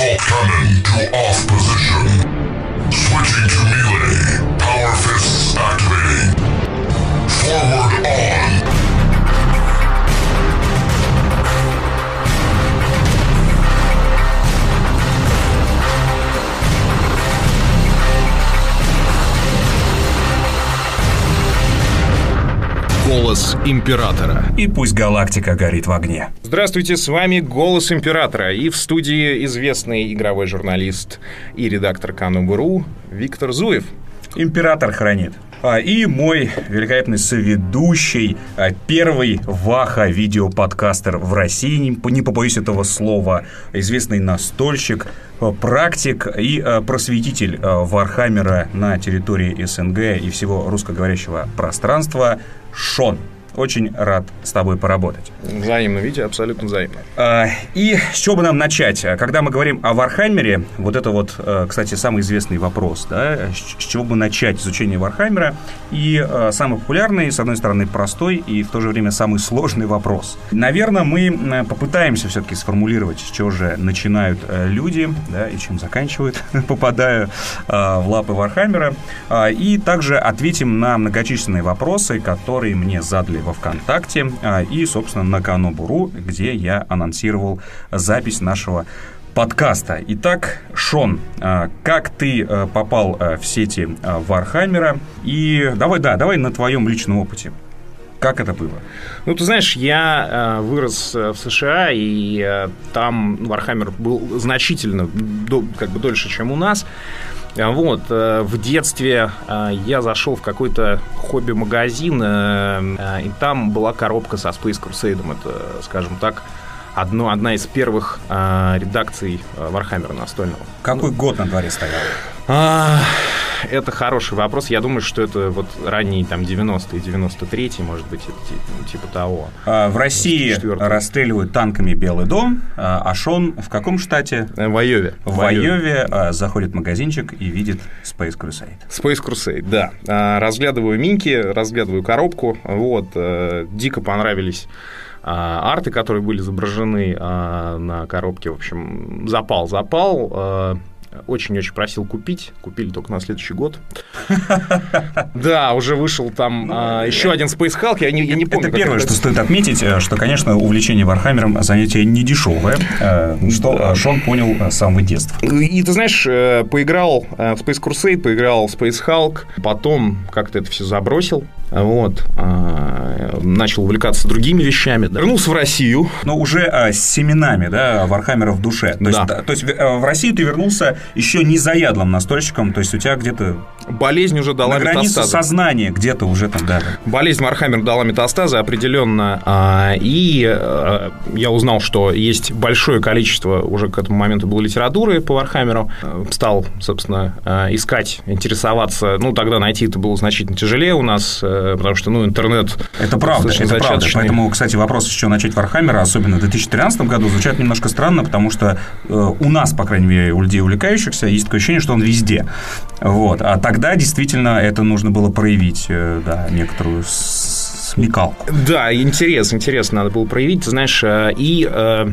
Assault cannon to off position. Switching to melee. Голос Императора. И пусть галактика горит в огне. Здравствуйте, с вами «Голос Императора» и в студии известный игровой журналист и редактор Канобу.ру Виктор Зуев. Император хранит. А, И мой великолепный соведущий, а, первый ваха-видеоподкастер в России, не по- не побоюсь этого слова, известный настольщик, а, практик и а, просветитель а, Вархаммера на территории СНГ и всего русскоговорящего пространства Шон. Очень рад с тобой поработать. Взаимно, видите, абсолютно взаимно. А, И с чего бы нам начать? Когда мы говорим о Вархаммере, вот это вот, э, кстати, самый известный вопрос, да, с чего бы начать изучение Вархаммера? И э, самый популярный, с одной стороны, простой и в то же время самый сложный вопрос. Наверное, мы попытаемся все-таки сформулировать, с чего же начинают э, люди, да, и чем заканчивают, попадая в лапы Вархаммера. А, И также ответим на многочисленные вопросы, которые мне задали во ВКонтакте а, и, собственно, на Канобу, где я анонсировал запись нашего подкаста. Итак, Шон, а, как ты а, попал в сети Вархаммера? И давай, да, давай на твоем личном опыте. Как это было? Ну, ты знаешь, я э, вырос в США, и э, там Вархаммер был значительно до- как бы дольше, чем у нас. А Вот, э, в детстве э, я зашел в какой-то хобби-магазин, э, и там была коробка со Space Crusade, это, скажем так, одно, одна из первых э, редакций э, Вархаммера настольного. Какой год на дворе стоял? А, Это хороший вопрос. Я думаю, что это вот ранние там 90-е, 93-й, может быть, это ти- типа того. А, В России 94-й. расстреливают танками Белый дом, а а Шон в каком штате? Э, В Айове. В Айове а, заходит в магазинчик и видит Space Crusade. Space Crusade, да. А, Разглядываю минки, разглядываю коробку. Вот, э, дико понравились а, арты, которые были изображены а, на коробке. В общем, запал, запал. А, Очень-очень просил купить. Купили только на следующий год. Да, уже вышел там а, еще один Space Hulk. Я не, помню. Это первое, что стоит отметить, э, что, конечно, увлечение Вархаммером занятие не дешевое, э, что э, Шон понял э, с самого детства. И ты знаешь, э, поиграл э, в Space Crusade, поиграл в Space Hulk, потом как-то это все забросил, вот, а, начал увлекаться другими вещами. Вернулся в Россию. Но уже э, с семенами, да, Вархаммера в душе. То есть, Да. э, то есть э, в Россию ты вернулся еще не заядлым настольщиком, то есть у тебя где-то Болезнь уже дала метастазы. сознания где-то уже там, да. Болезнь Вархаммер дала метастазы определенно, а, и э, я узнал, что есть большое количество, уже к этому моменту было литературы по Вархаммеру, Э, стал, собственно, э, искать, интересоваться, ну, тогда найти это было значительно тяжелее у нас, потому что, ну, интернет... Это правда, это правда. зачаточный. Поэтому, кстати, вопрос, с чего начать Вархаммера, особенно в 2013 году, звучат немножко странно, потому что у нас, по крайней мере, у людей увлекающихся, есть такое ощущение, что он везде. Вот. А тогда действительно это нужно было проявить, э, да, некоторую смекалку. Да, интерес, интерес надо было проявить, знаешь, э, и э,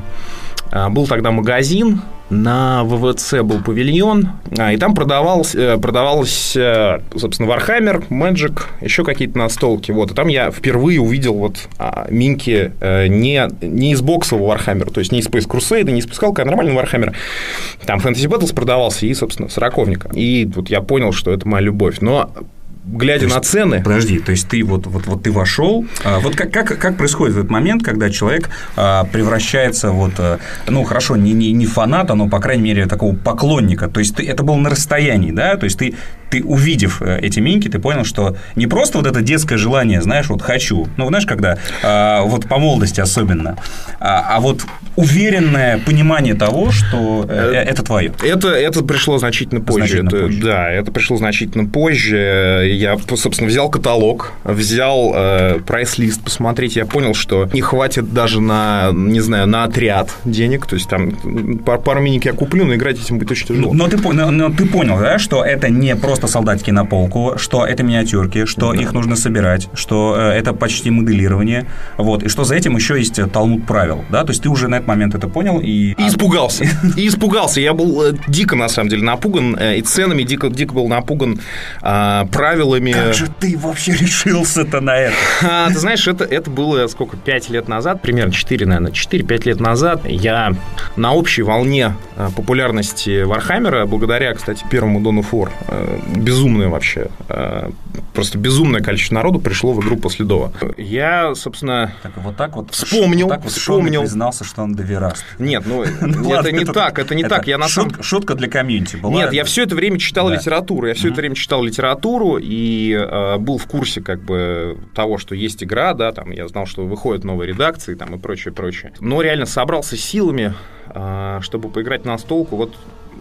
был тогда магазин, на ВВЦ был павильон, а, и там продавался, э, продавалось, э, собственно, Warhammer, Magic, еще какие-то настолки. Вот, и там я впервые увидел вот а, минки э, не, не из боксового Warhammer, то есть не из Space Crusade, не из Hulk, а нормального Warhammer. Там Fantasy Battles продавался и, собственно, сороковника. И вот я понял, что это моя любовь. Но глядя То на есть, цены... Подожди, то есть ты вот, вот, вот ты вошел, а, вот как, как, как происходит этот момент, когда человек а, превращается вот, а, ну хорошо, не, не, не фаната, но по крайней мере такого поклонника, то есть ты, это было на расстоянии, да, то есть ты, ты увидев э, эти минки, ты понял, что не просто вот это детское желание, знаешь, вот хочу, ну знаешь, когда а, вот по молодости особенно, а, а вот уверенное понимание того, что э, это твое. Это, это пришло значительно позже. Значительно Это- позже. Да, это пришло значительно позже. Я, собственно, взял каталог, взял э, прайс-лист посмотреть. Я понял, что не хватит даже на, не знаю, на отряд денег. То есть там пар- пару миник я куплю, но играть этим будет очень тяжело. Но ты, но, но ты понял, да, что это не просто просто солдатики на полку, что это миниатюрки, что их нужно собирать, что э, это почти моделирование, вот, и что за этим еще есть талмуд правил, да, то есть ты уже на этот момент это понял и... И испугался. И испугался. Я был э, дико, на самом деле, напуган э, и ценами, дико, дико был напуган а, правилами. Как же ты вообще решился-то на это? А, ты знаешь, это, это было сколько, 5 лет назад, примерно 4, наверное, 4-5 лет назад. Я на общей волне э, популярности Вархаммера, благодаря, кстати, первому Dawn of War, э, безумное вообще, э, просто безумное количество народу пришло в игру после Дова. Я, собственно, Так вот так вот Вспомнил, вот так вот вспомнил. признался, что он довераст. нет, ну, Ну это ладно, не так, это не так. Я на Шутка для комьюнити была. Нет, я все это время читал литературу. Я все это время читал литературу и э, был в курсе как бы того, что есть игра, да, там я знал, что выходят новые редакции там и прочее, прочее. Но реально собрался силами, э, чтобы поиграть на столку вот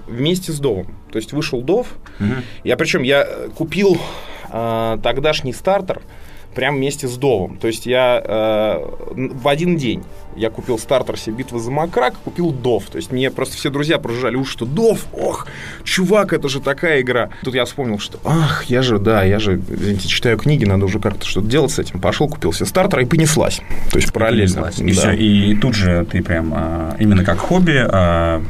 вместе с Довом. То есть вышел Дов. Мгм. Я причем я э, купил э, тогдашний стартер прям вместе с Довом. То есть я э, в один день я купил стартер себе битвы за Макрак, купил Дов. То есть мне просто все друзья прожужжали уши, что Дов, ох, чувак, это же такая игра. Тут я вспомнил, что ах, я же, да, я же, извините, читаю книги, надо уже как-то что-то делать с этим. Пошел, купил себе стартер и понеслась. То есть параллельно. И Да. все, и тут же ты прям а, именно как хобби, а,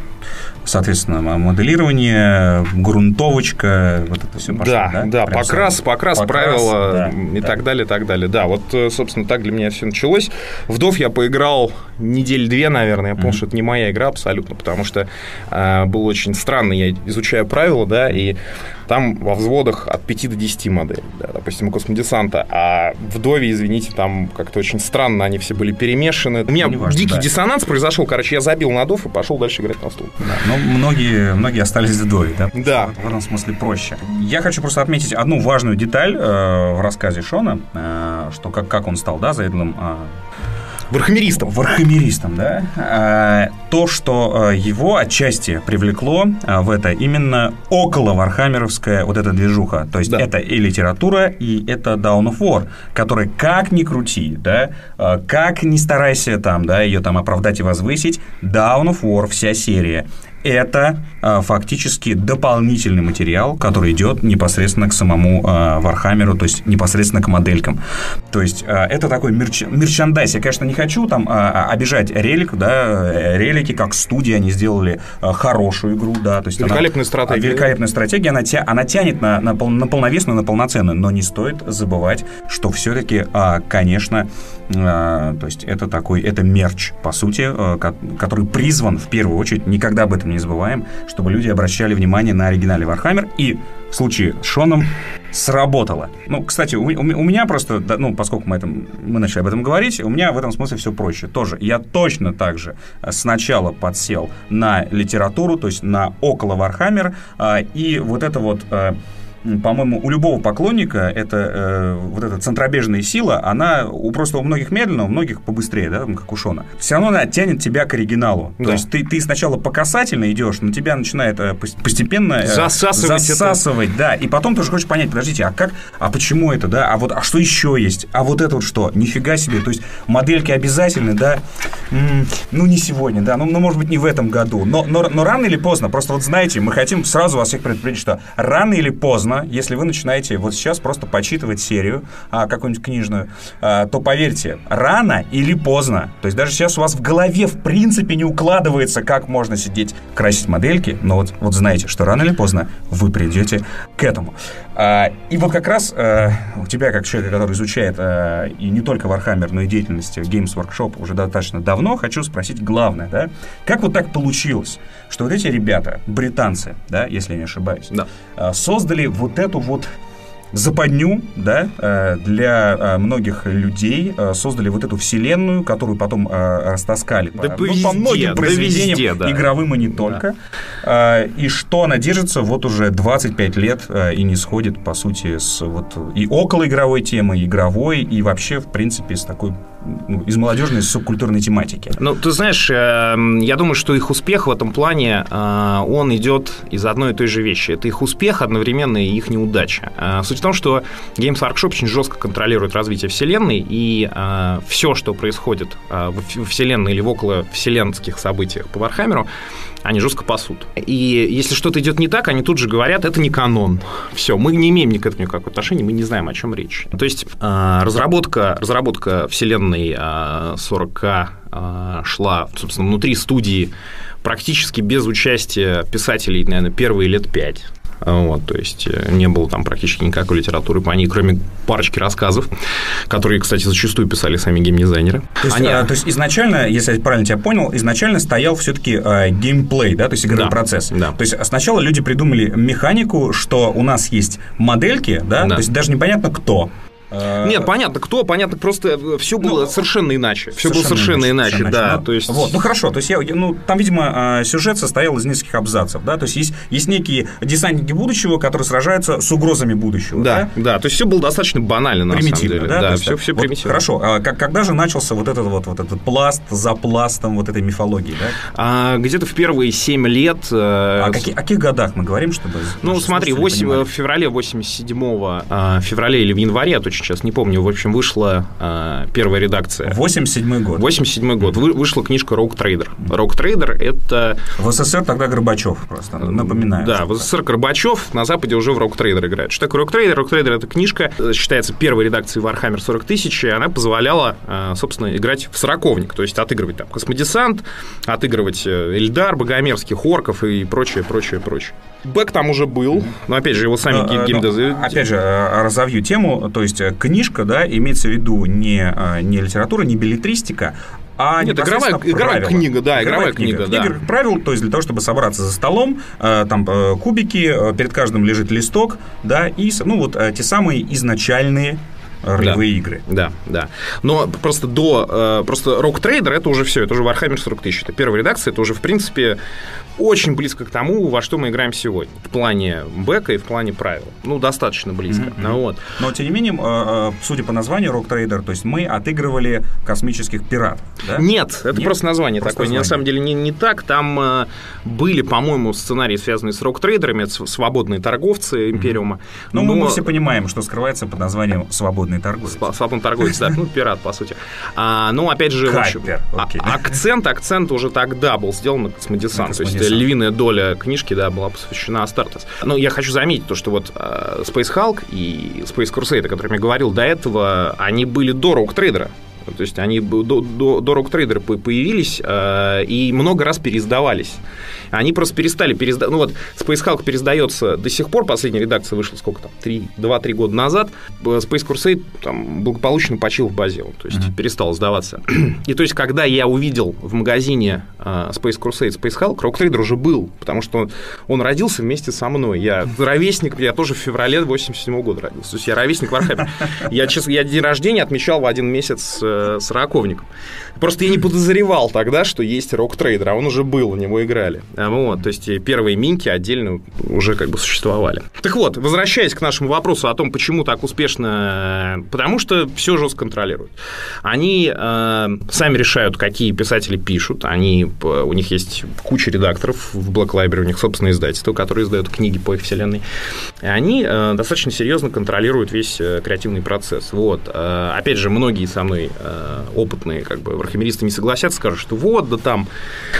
соответственно, моделирование, грунтовочка, вот это все пошло, Да, да, Прям покрас, покрас, Покрас, правила да, и да. так далее, и так далее. Да, вот, э, собственно, так для меня все началось. Вдов я поиграл недель две, наверное. Я понял, что это не моя игра абсолютно, потому что э, было очень странно. Я изучаю правила, да, и там во взводах от 5 до 10 моделей, да, допустим, у космодесанта. А в Дове, извините, там как-то очень странно, они все были перемешаны. У меня Ну, неважно, дикий да. диссонанс произошел. Короче, я забил на Дов и пошел дальше играть на стол. Да, но многие, многие остались в Дове, да? Да. В этом смысле проще. Я хочу просто отметить одну важную деталь э, в рассказе Шона, э, что как, как он стал, да, заедлым э, Вархамеристом. Вархамеристом, да? А, То, что а, его отчасти привлекло а, в это именно около вархаммеровская вот эта движуха. То есть Да. это и литература, и это Down of War, который как ни крути, да, как ни старайся там, да, ее там оправдать и возвысить, Dawn of War, вся серия, это а, фактически дополнительный материал, который идет непосредственно к самому а, Вархаммеру, то есть непосредственно к моделькам. То есть а, это такой merch... merchandise. Я, конечно, не хочу там обижать Relic, да, э, Relic как студия, они сделали хорошую игру, да, то есть она- Великолепная стратегия. а, великолепная стратегия, она, тя... она тянет на, на, пол- на полновесную, на полноценную, но не стоит забывать, что все-таки, конечно, а, то есть это такой, это мерч, по сути, а, ко- который призван в первую очередь, никогда об этом не забываем, чтобы люди обращали внимание на оригинале Warhammer, и в случае с Шоном сработало. Ну, кстати, у, у- у меня просто, да, ну, поскольку мы, этом, мы начали об этом говорить, у меня в этом смысле все проще. Тоже я точно так же а, сначала подсел на литературу, то есть на около Warhammer, а, и вот это вот... а, м, по-моему, у любого поклонника это э, вот эта центробежная сила, она у просто у многих медленно, у многих побыстрее, да, как у Шона. Все равно она тянет тебя к оригиналу. Да. То есть ты, ты сначала по касательно идешь, но тебя начинает э, пос- постепенно э, Засасывать это. засасывать, да. И потом ты уже хочешь понять, подождите, а как, а почему это, да, а вот, а что еще есть, а вот это вот что, нифига себе, то есть модельки обязательны, да, М, ну не сегодня, да, ну, ну может быть не в этом году, но, но, но рано или поздно, просто вот знаете, мы хотим сразу вас всех предупредить, что рано или поздно, если вы начинаете вот сейчас просто почитывать серию а, какую-нибудь книжную, а, то поверьте, рано или поздно, то есть даже сейчас у вас в голове в принципе не укладывается, как можно сидеть красить модельки, но вот, вот знаете, что рано или поздно вы придете к этому. А, и вот как раз а, у тебя, как человека, который изучает а, и не только Warhammer, но и деятельность Games Workshop уже достаточно давно, хочу спросить главное, да, как вот так получилось, что вот эти ребята, британцы, да, если я не ошибаюсь, Да. а, создали вот эту вот западню, да, э, для э, многих людей э, создали вот эту вселенную, которую потом растаскали Да по, по ну, по везде, многим да произведениям, везде, да. игровым и не только. Э, И что она держится вот уже 25 лет и не сходит, по сути, с вот и около игровой темы, и игровой, и вообще, в принципе, с такой из молодежной субкультурной тематики. Ну, ты знаешь, э, я думаю, что их успех в этом плане, э, он идет из одной и той же вещи. Это их успех одновременно и их неудача. Э, Суть в том, что Games Workshop очень жестко контролирует развитие вселенной, и все, что происходит э, в вселенной или в около вселенских событиях по Вархаммеру, они жестко пасут. И если что-то идет не так, они тут же говорят, это не канон. Все, мы не имеем ни к этому никакого отношения, мы не знаем, о чем речь. То есть э, разработка, разработка вселенной 40К э, шла, собственно, внутри студии практически без участия писателей, наверное, первые лет пять. Вот, то есть э, не было там практически никакой литературы по ней, кроме парочки рассказов, которые, кстати, зачастую писали сами геймдизайнеры. То есть, Они... а, то есть изначально, если я правильно тебя понял, изначально стоял все-таки а, геймплей, да, то есть игровой Да, процесс. да. То есть сначала люди придумали механику, что у нас есть модельки, да, Да. то есть даже непонятно кто. А, Нет, понятно, кто, понятно, просто все было Ну, совершенно иначе. Все было совершенно иначе, да. Ну, То есть... Вот, ну хорошо, то есть я, ну, там, видимо, а, сюжет состоял из нескольких абзацев, да, то есть есть, есть некие десантники будущего, которые сражаются с угрозами будущего, Да, да, то есть все было достаточно банально, на примитивно, самом деле. да? Да, все, все вот примитивно. Хорошо, а как- когда же начался вот этот вот, вот этот пласт за пластом вот этой мифологии, да? А, где-то в первые 7 лет... э, О, каких, о каких годах мы говорим, чтобы... Ну, смотри, слушатели 8, понимали? в феврале 87-го, а, в феврале или в январе, точно сейчас не помню, в общем, вышла а, первая редакция. 87 год. 87 год. Вы- Вышла книжка Rogue Trader. Rogue Trader – это... В СССР тогда Горбачев просто, напоминаю. Да, в СССР Горбачев, на Западе уже в Rogue Trader играет. Что такое Rogue Trader? Rogue Trader – это книжка, э, считается первой редакцией Warhammer 40 тысяч, и она позволяла, э, собственно, играть в сороковник, то есть отыгрывать там космодесант, отыгрывать э, Эльдар, Богомерзких, Орков и прочее, прочее, прочее. Бэк там уже был, но, опять же, его сами Ну, ге- э, геймдизайнеры- ну, Опять же, э, разовью тему, то есть э, книжка, да, имеется в виду не, э, не литература, не билетристика, а Нет, игровая- игровая книга, да, игровая книга, В да. правил, то есть для того, чтобы собраться за столом, э, там э, кубики, э, перед каждым лежит листок, да, и, ну, вот э, те самые изначальные э, ролевые игры. Да, да. Но просто до... э, просто Rock Trader это уже все, это уже Warhammer 40 тысяч. Это первая редакция, это уже, в принципе, очень близко к тому, во что мы играем сегодня. В плане бэка и в плане правил. Ну, достаточно близко. Ну, вот. Но, тем не менее, э, э, судя по названию Rock Trader, то есть мы отыгрывали космических пиратов, да? Нет, это Нет? просто название Просто такое. название. На самом деле не, не так. Там э, были, по-моему, сценарии, связанные с рок-трейдерами, свободные торговцы Империума. Ну, мы- мы все понимаем, что скрывается под названием «Свободный торговец». Свободный торговец, да, ну, пират, по сути. А, ну, опять же, в общем, Капер, а- акцент, акцент уже тогда был сделан на космодесант. То есть. Львиная доля книжки, да, была посвящена Астартес. Ну, я хочу заметить то, что вот э, Space Hulk и Space Crusade, о котором я говорил до этого, они были до Rogue Trader. То есть они до, до, по- появились э, и много раз переиздавались. Они просто перестали переиздавать. Ну вот Space Hulk переиздается до сих пор, последняя редакция вышла сколько там, 3, 2-3 года назад. Space Crusade там благополучно почил в базе, он, то есть перестал сдаваться. И то есть, когда я увидел в магазине э, Space Crusade, Space Hulk, Trader уже был, потому что он, он родился вместе со мной. Я ровесник, я тоже в феврале 87 года родился. То есть я ровесник Warhammer. Я, я день рождения отмечал в один месяц э, с раковником. Просто я не подозревал тогда, что есть Trader, а он уже был, в него играли. А, Вот, то есть и первые минки отдельно уже как бы существовали. Так вот, возвращаясь к нашему вопросу о том, почему так успешно, э, потому что все жестко контролируют. Они э, сами решают, какие писатели пишут, они, п- у них есть куча редакторов в Black Library, у них собственное издательство, которое издает книги по их вселенной. И они э, достаточно серьезно контролируют весь э, креативный процесс. Вот. Э, опять же, многие со мной э, опытные как бы вархамеристы не согласятся, скажут, что вот, да там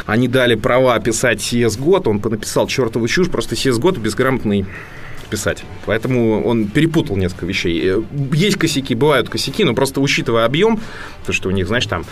они дали права писать CS год, он написал чертову чушь, просто CS год безграмотный писатель. Поэтому он перепутал несколько вещей. Э, Есть косяки, бывают косяки, но просто учитывая объем, то, что у них, знаешь, там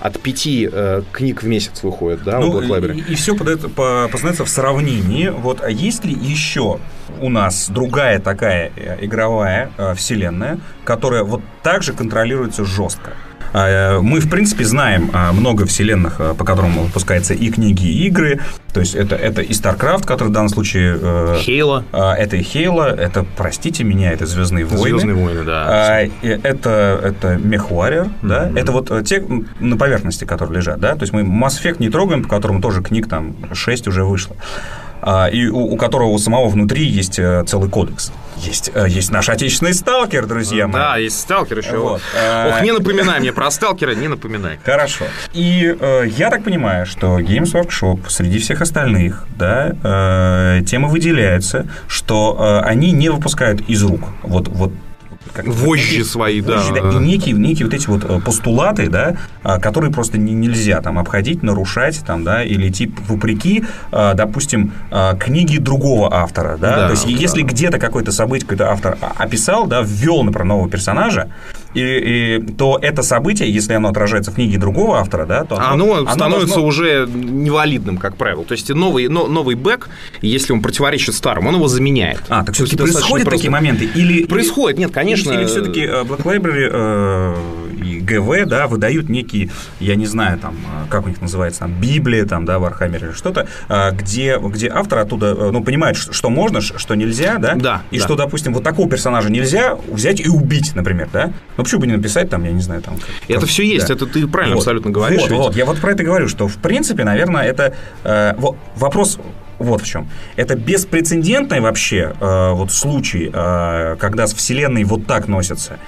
от пяти э, книг в месяц выходит, да, у Ну, Black Library. и, и все познается в сравнении. Вот, а есть ли еще у нас другая такая э, игровая э, вселенная, которая вот так же контролируется жестко? Э, Мы, в принципе, знаем а, много вселенных, а, по которым выпускаются и книги, и игры. То есть это, это и StarCraft, который в данном случае... э, Хейла. Это и Хейла, это, простите меня, это Звездные войны. Звездные войны, да. Это, это MechWarrior, да, это вот э, те на поверхности, которые лежат, да, то есть мы Mass Effect не трогаем, по которому тоже книг там 6 уже вышло. А, и у, у которого у самого внутри есть э, целый кодекс. Есть, э, есть наш отечественный сталкер, друзья мои. Да, есть сталкер еще. Вот, а- Ох, не напоминай мне про сталкера, не напоминай. Хорошо. И э, я так понимаю, что Games Workshop среди всех остальных, да, э, тема выделяется, что э, они не выпускают из рук вот, вот как Вожжи свои, да. вожжи, и некие, некие вот эти вот э, постулаты, да, а, которые просто не- нельзя там обходить, нарушать, там, да, или идти вопреки, а, допустим, а, книги другого автора, да, Да, то есть да. если где-то какое-то событие какой-то автор описал, да, ввел, например, нового персонажа, и, и- то это событие, если оно отражается в книге другого автора, да, то Оно, становится должно- уже невалидным, как правило. То есть новый, но- новый бэк, если он противоречит старому, он его заменяет. А, так все-таки происходят просто. такие моменты? Или, Происходит, нет, конечно. Или, все-таки Black Library э, и ГВ, да, выдают некие, я не знаю, там, э, как у них называется, там, Библия, там, да, Warhammer или что-то, э, где, где автор оттуда, э, ну, понимает, что можно, что нельзя, да? Да, И да. что, допустим, вот такого персонажа нельзя взять и убить, например, да? Ну, почему бы не написать там, я не знаю, там... как- Это как- все есть, да. это ты правильно Вот, абсолютно говоришь. Вот, ведь. вот, я вот про это говорю, что, в принципе, наверное, это э, во- вопрос вот в чем. Это беспрецедентный вообще э, вот случай, э, когда с Вселенной вот так носятся.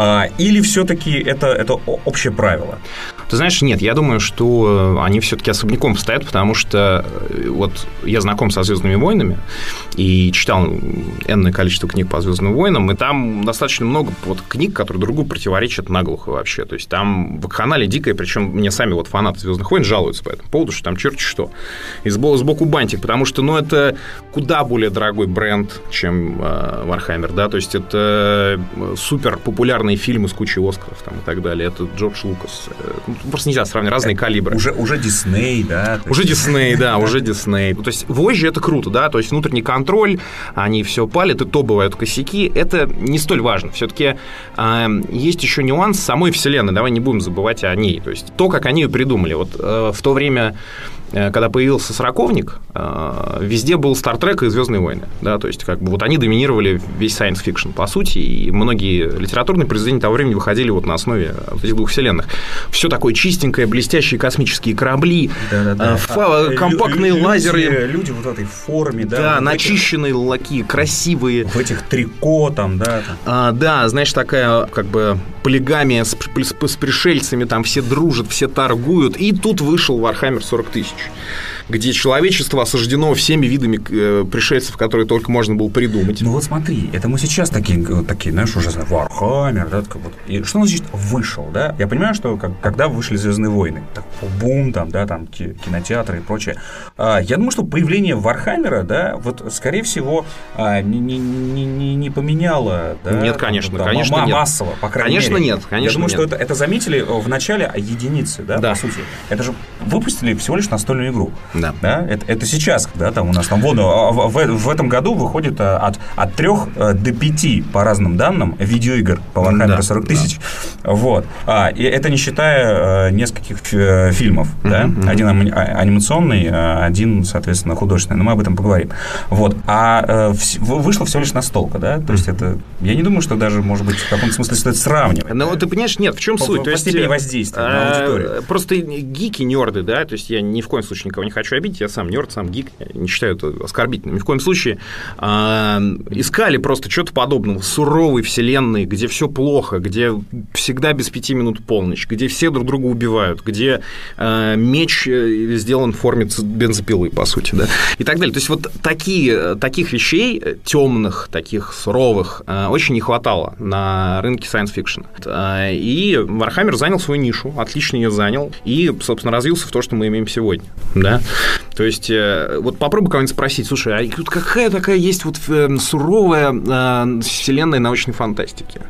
А, или все-таки это, это общее правило? Ты знаешь, нет, я думаю, что э, они все-таки особняком стоят, потому что э, вот я знаком со Звездными войнами и читал энное количество книг по Звездным войнам, и там достаточно много вот книг, которые другу противоречат наглухо вообще. То есть там вакханалия дикая, причем мне сами вот фанаты Звездных войн жалуются по этому поводу, что там черти что. И сбоку, бантик, потому что, ну, это куда более дорогой бренд, чем э, да, то есть это э, супер популярные фильмы с кучей Оскаров там и так далее. Это Джордж Лукас. Ну, Просто нельзя сравнивать разные калибры. Уже, уже Дисней, да? Уже Дисней, да, уже Дисней. То есть вожжи это круто, да, то есть внутренний контроль, они все палят, и то бывают косяки. Это не столь важно. Все-таки есть еще нюанс самой вселенной. Давай не будем забывать о ней. То есть то, как они ее придумали. Вот э, в то время когда появился сороковник, э, везде был Стартрек и Звездные войны. Да, то есть, как бы вот они доминировали весь science fiction, по сути, и многие литературные произведения того времени выходили вот на основе вот этих двух вселенных. Все такое чистенькое, блестящие космические корабли, Да-да-да. э, фа- А, компактные лю- лазеры. Люди вот в этой форме, да? Да, вот начищенные лаки, красивые. этих- В этих трико там, да? там. А, да, знаешь, такая как бы полигамия с, с- с пришельцами, там все дружат, все торгуют. И тут вышел Warhammer 40 тысяч, тысяч где человечество осаждено всеми видами э, пришельцев, которые только можно было придумать. Ну вот смотри, это мы сейчас такие, вот такие, знаешь, уже Вархаммер, да, как вот. И что значит вышел, да? Я понимаю, что как- когда вышли Звездные войны, так, бум, там, да, там ки- кинотеатры и прочее. А, я думаю, что появление Вархаммера, да, вот, скорее всего, а, не, не, не, не- поменяло, да? Нет, конечно, да, конечно, ма- нет. массово, по крайней Конечно, мере. нет, конечно, Я думаю, что нет. это, это заметили в начале единицы, да, Да. по сути. Это же выпустили всего лишь настольную игру. Да. Да, это, это сейчас, да, там у нас там вон, а, в, в- в этом году выходит а, от, от 3 до 5, по разным данным, видеоигр по Warhammer Да, 40 тысяч. Вот. А, и это не считая э, нескольких фи- э, фильмов, да? Один ани- а- анимационный, а один, соответственно, художественный. Но мы об этом поговорим. Вот. А э, вышло всего лишь настолка, да? То есть это... Я не думаю, что даже, может быть, в каком-то смысле стоит сравнивать. Ну, ты понимаешь, нет, в чем По- суть? по То есть, степени э, воздействия на э, аудиторию. Просто гики, нерды, да, то есть я ни в коем случае никого не хочу обидеть, я сам нерд, сам гик, не считаю это оскорбительным. Ни в коем случае а, искали просто что-то подобного, суровой вселенной, где все плохо, где всегда без пяти минут полночь, где все друг друга убивают, где э, меч э, сделан в форме бензопилы, по сути, да, и так далее. То есть вот такие, таких вещей темных, таких суровых э, очень не хватало на рынке science fiction. Э, И Warhammer занял свою нишу, отлично ее занял, и, собственно, развился в то, что мы имеем сегодня. Да? То есть, э, вот попробуй кого-нибудь спросить, слушай, а тут какая такая есть вот э, суровая э, вселенная научной фантастики?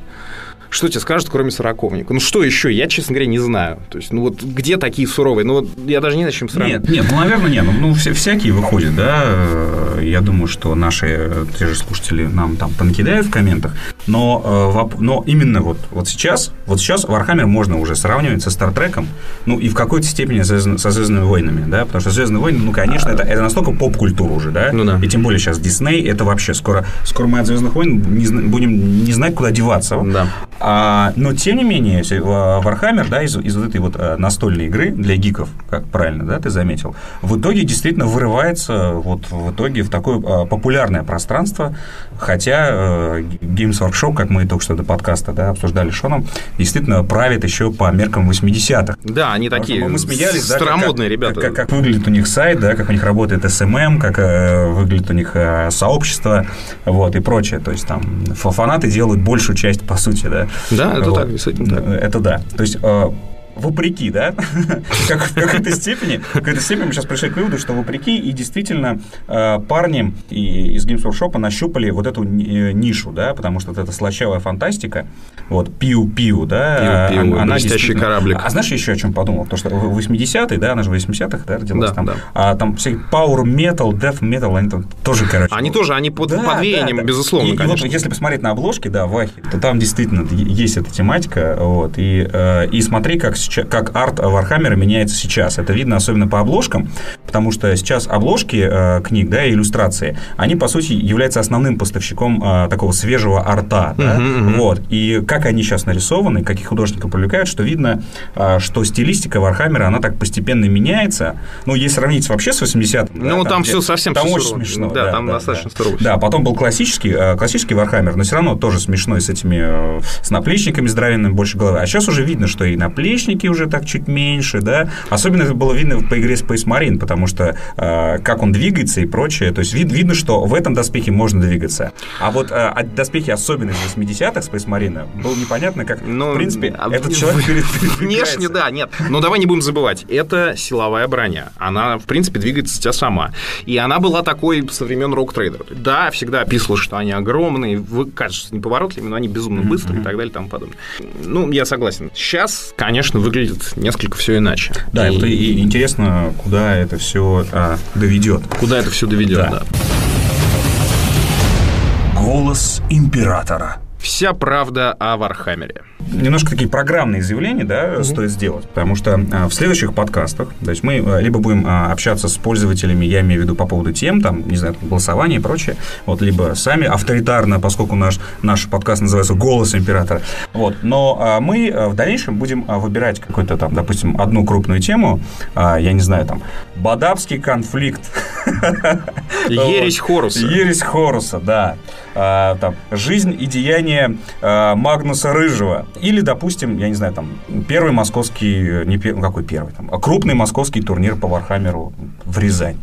Что тебе скажут, кроме сороковника? Ну, что еще? Я, честно говоря, не знаю. То есть, ну, вот где такие суровые? Ну, вот я даже не знаю, чем сравнивать. Нет, нет, ну, наверное, нет. Ну, ну, вся- всякие выходят, да. Э, Я думаю, что наши э, те же слушатели нам там понакидают в комментах. Но, э, но именно вот, вот сейчас, вот сейчас Warhammer можно уже сравнивать со Стартреком, ну, и в какой-то степени со, Звезд- со Звездными войнами, да, потому что Звездные войны, ну, конечно, это, это настолько поп-культура уже, да, Ну да. и тем более сейчас Дисней, это вообще скоро, скоро мы от Звездных войн не будем не знать, куда деваться. Да. А, но тем не менее, а, Warhammer, да, из, из вот этой вот а, настольной игры для гиков, как правильно, да, ты заметил, в итоге действительно вырывается вот в итоге в такое а, популярное пространство, хотя а, Games Workshop Workshop, как мы только что до подкаста да, обсуждали с Шоном, действительно правит еще по меркам 80-х. Да, они такие мы смеялись, да, старомодные как, ребята. Как, как, как выглядит у них сайт, да, как у них работает SMM, как э, выглядит у них э, сообщество, вот, и прочее. То есть там фанаты делают большую часть, по сути, да. Да, это вот. так, действительно так. Это да. То есть э, вопреки, да, как, в какой-то степени, в какой-то степени мы сейчас пришли к выводу, что вопреки, и действительно э, парни и, из Games Workshop нащупали вот эту э, нишу, да, потому что вот эта слащавая фантастика, вот, пиу-пиу, да, Пиу-пиу, она действительно- кораблик. А знаешь еще о чем подумал? То, что в 80-е, да, она же в 80-х, да, родилась Да, там, да. а там все power metal, death metal, они там тоже, короче... Они тоже, они под, Да, под веянием, да, да. безусловно, И- и конечно. вот если посмотреть на обложки, да, Вахи, то там действительно есть эта тематика, вот, и, э, и смотри, как, сейчас, как арт Вархаммера меняется сейчас. Это видно особенно по обложкам, потому что сейчас обложки э, книг, да, и иллюстрации, они, по сути, являются основным поставщиком э, такого свежего арта, да, вот, и как они сейчас нарисованы, каких художников привлекают, что видно, э, что стилистика Warhammer'а, она так постепенно меняется, ну, если сравнить вообще с 80-м, Ну, там где- всё совсем там всё очень сурово. смешно. Да, там достаточно сурово всё. Да, потом был классический, э, классический Warhammer, но все равно тоже смешной с этими, э, с наплечниками здоровенными больше головы. А сейчас уже видно, что и наплечники уже так чуть меньше, да. Особенно это было видно по игре Space Marine, потому что э, как он двигается и прочее. То есть вид- видно, что в этом доспехе можно двигаться. А вот э, от доспехи особенно из 80-х Space Marine было непонятно, как, Ну, в принципе, а этот человек перед- Внешне, да, нет. Но давай не будем забывать, это силовая броня. Она, в принципе, двигается тебя сама. И она была такой со времен Rock Trader. Да, всегда описывалось, что они огромные, вы кажутся неповоротливыми, но они безумно быстрые и так далее и тому подобное. Ну, я согласен. Сейчас, конечно, выглядит несколько все иначе. Да, и, вот и- интересно, куда это все доведет. куда это все доведет, Да. да. Голос императора. Вся правда о Вархаммере. немножко такие программные заявления, да, стоит сделать, потому что а, в следующих подкастах, то есть мы а, либо будем а, общаться с пользователями, я имею в виду по поводу тем, там, не знаю, голосования и прочее, вот, либо сами авторитарно, поскольку наш, наш подкаст называется «Голос императора», вот, но мы в дальнейшем будем выбирать какую-то там, допустим, одну крупную тему, я не знаю, там, Бадабский конфликт. Ересь. Хоруса. Ересь Хоруса, да. А, там, жизнь и деяния а, Магнуса Рыжего. Или, допустим, я не знаю, там, первый московский, не пер- ну, какой первый, там, крупный московский турнир по Вархаммеру в Рязань.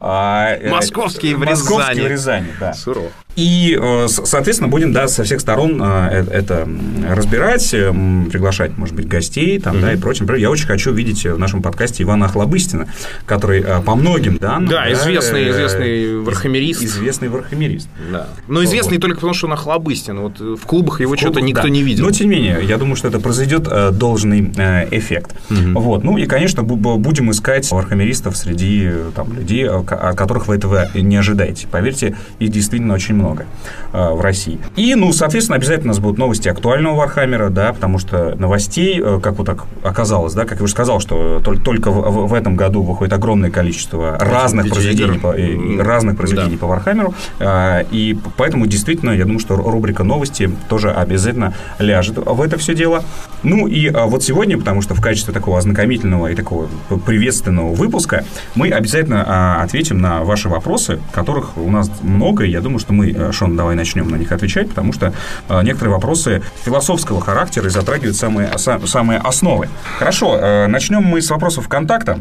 А, э, Московский в Московский Рязани. в Рязани, да. Сурово. И, э, соответственно, будем, да, со всех сторон э, э- это разбирать, приглашать, может быть, гостей, там, да, и прочее. Например, я очень хочу видеть в нашем подкасте Ивана Охлобыстина, который по многим данным... Да, известный- э, известный из- вархаммерист. Известный вархаммерист. Да. Но известный только потому, что он охлобыстин. Вот в клубах его что-то никто да. не видел. Но, тем не менее, я думаю, что это произведёт должный эффект. Вот. Ну и, конечно, бу- бу- будем искать вархаммеристов среди там, людей, ко- от которых вы этого не ожидаете. Поверьте, их действительно очень много э, в России. И, ну, соответственно, обязательно у нас будут новости актуального Вархаммера, да, потому что новостей, э, как вот так оказалось, да, как я уже сказал, что тол- только в, в- этом году выходит огромное количество разных произведений, по, и разных произведений Да. по Вархаммеру. И поэтому действительно, я думаю, что рубрика новости тоже обязательно ляжет в это все дело. Ну и вот сегодня, потому что в качестве такого ознакомительного и такого приветственного выпуска мы обязательно а, ответим на ваши вопросы, которых у нас много, и я думаю, что мы, э, Шон, давай начнем на них отвечать, потому что а, некоторые вопросы философского характера и затрагивают самые, са- самые основы. Хорошо, э, начнем мы с вопросов контакта.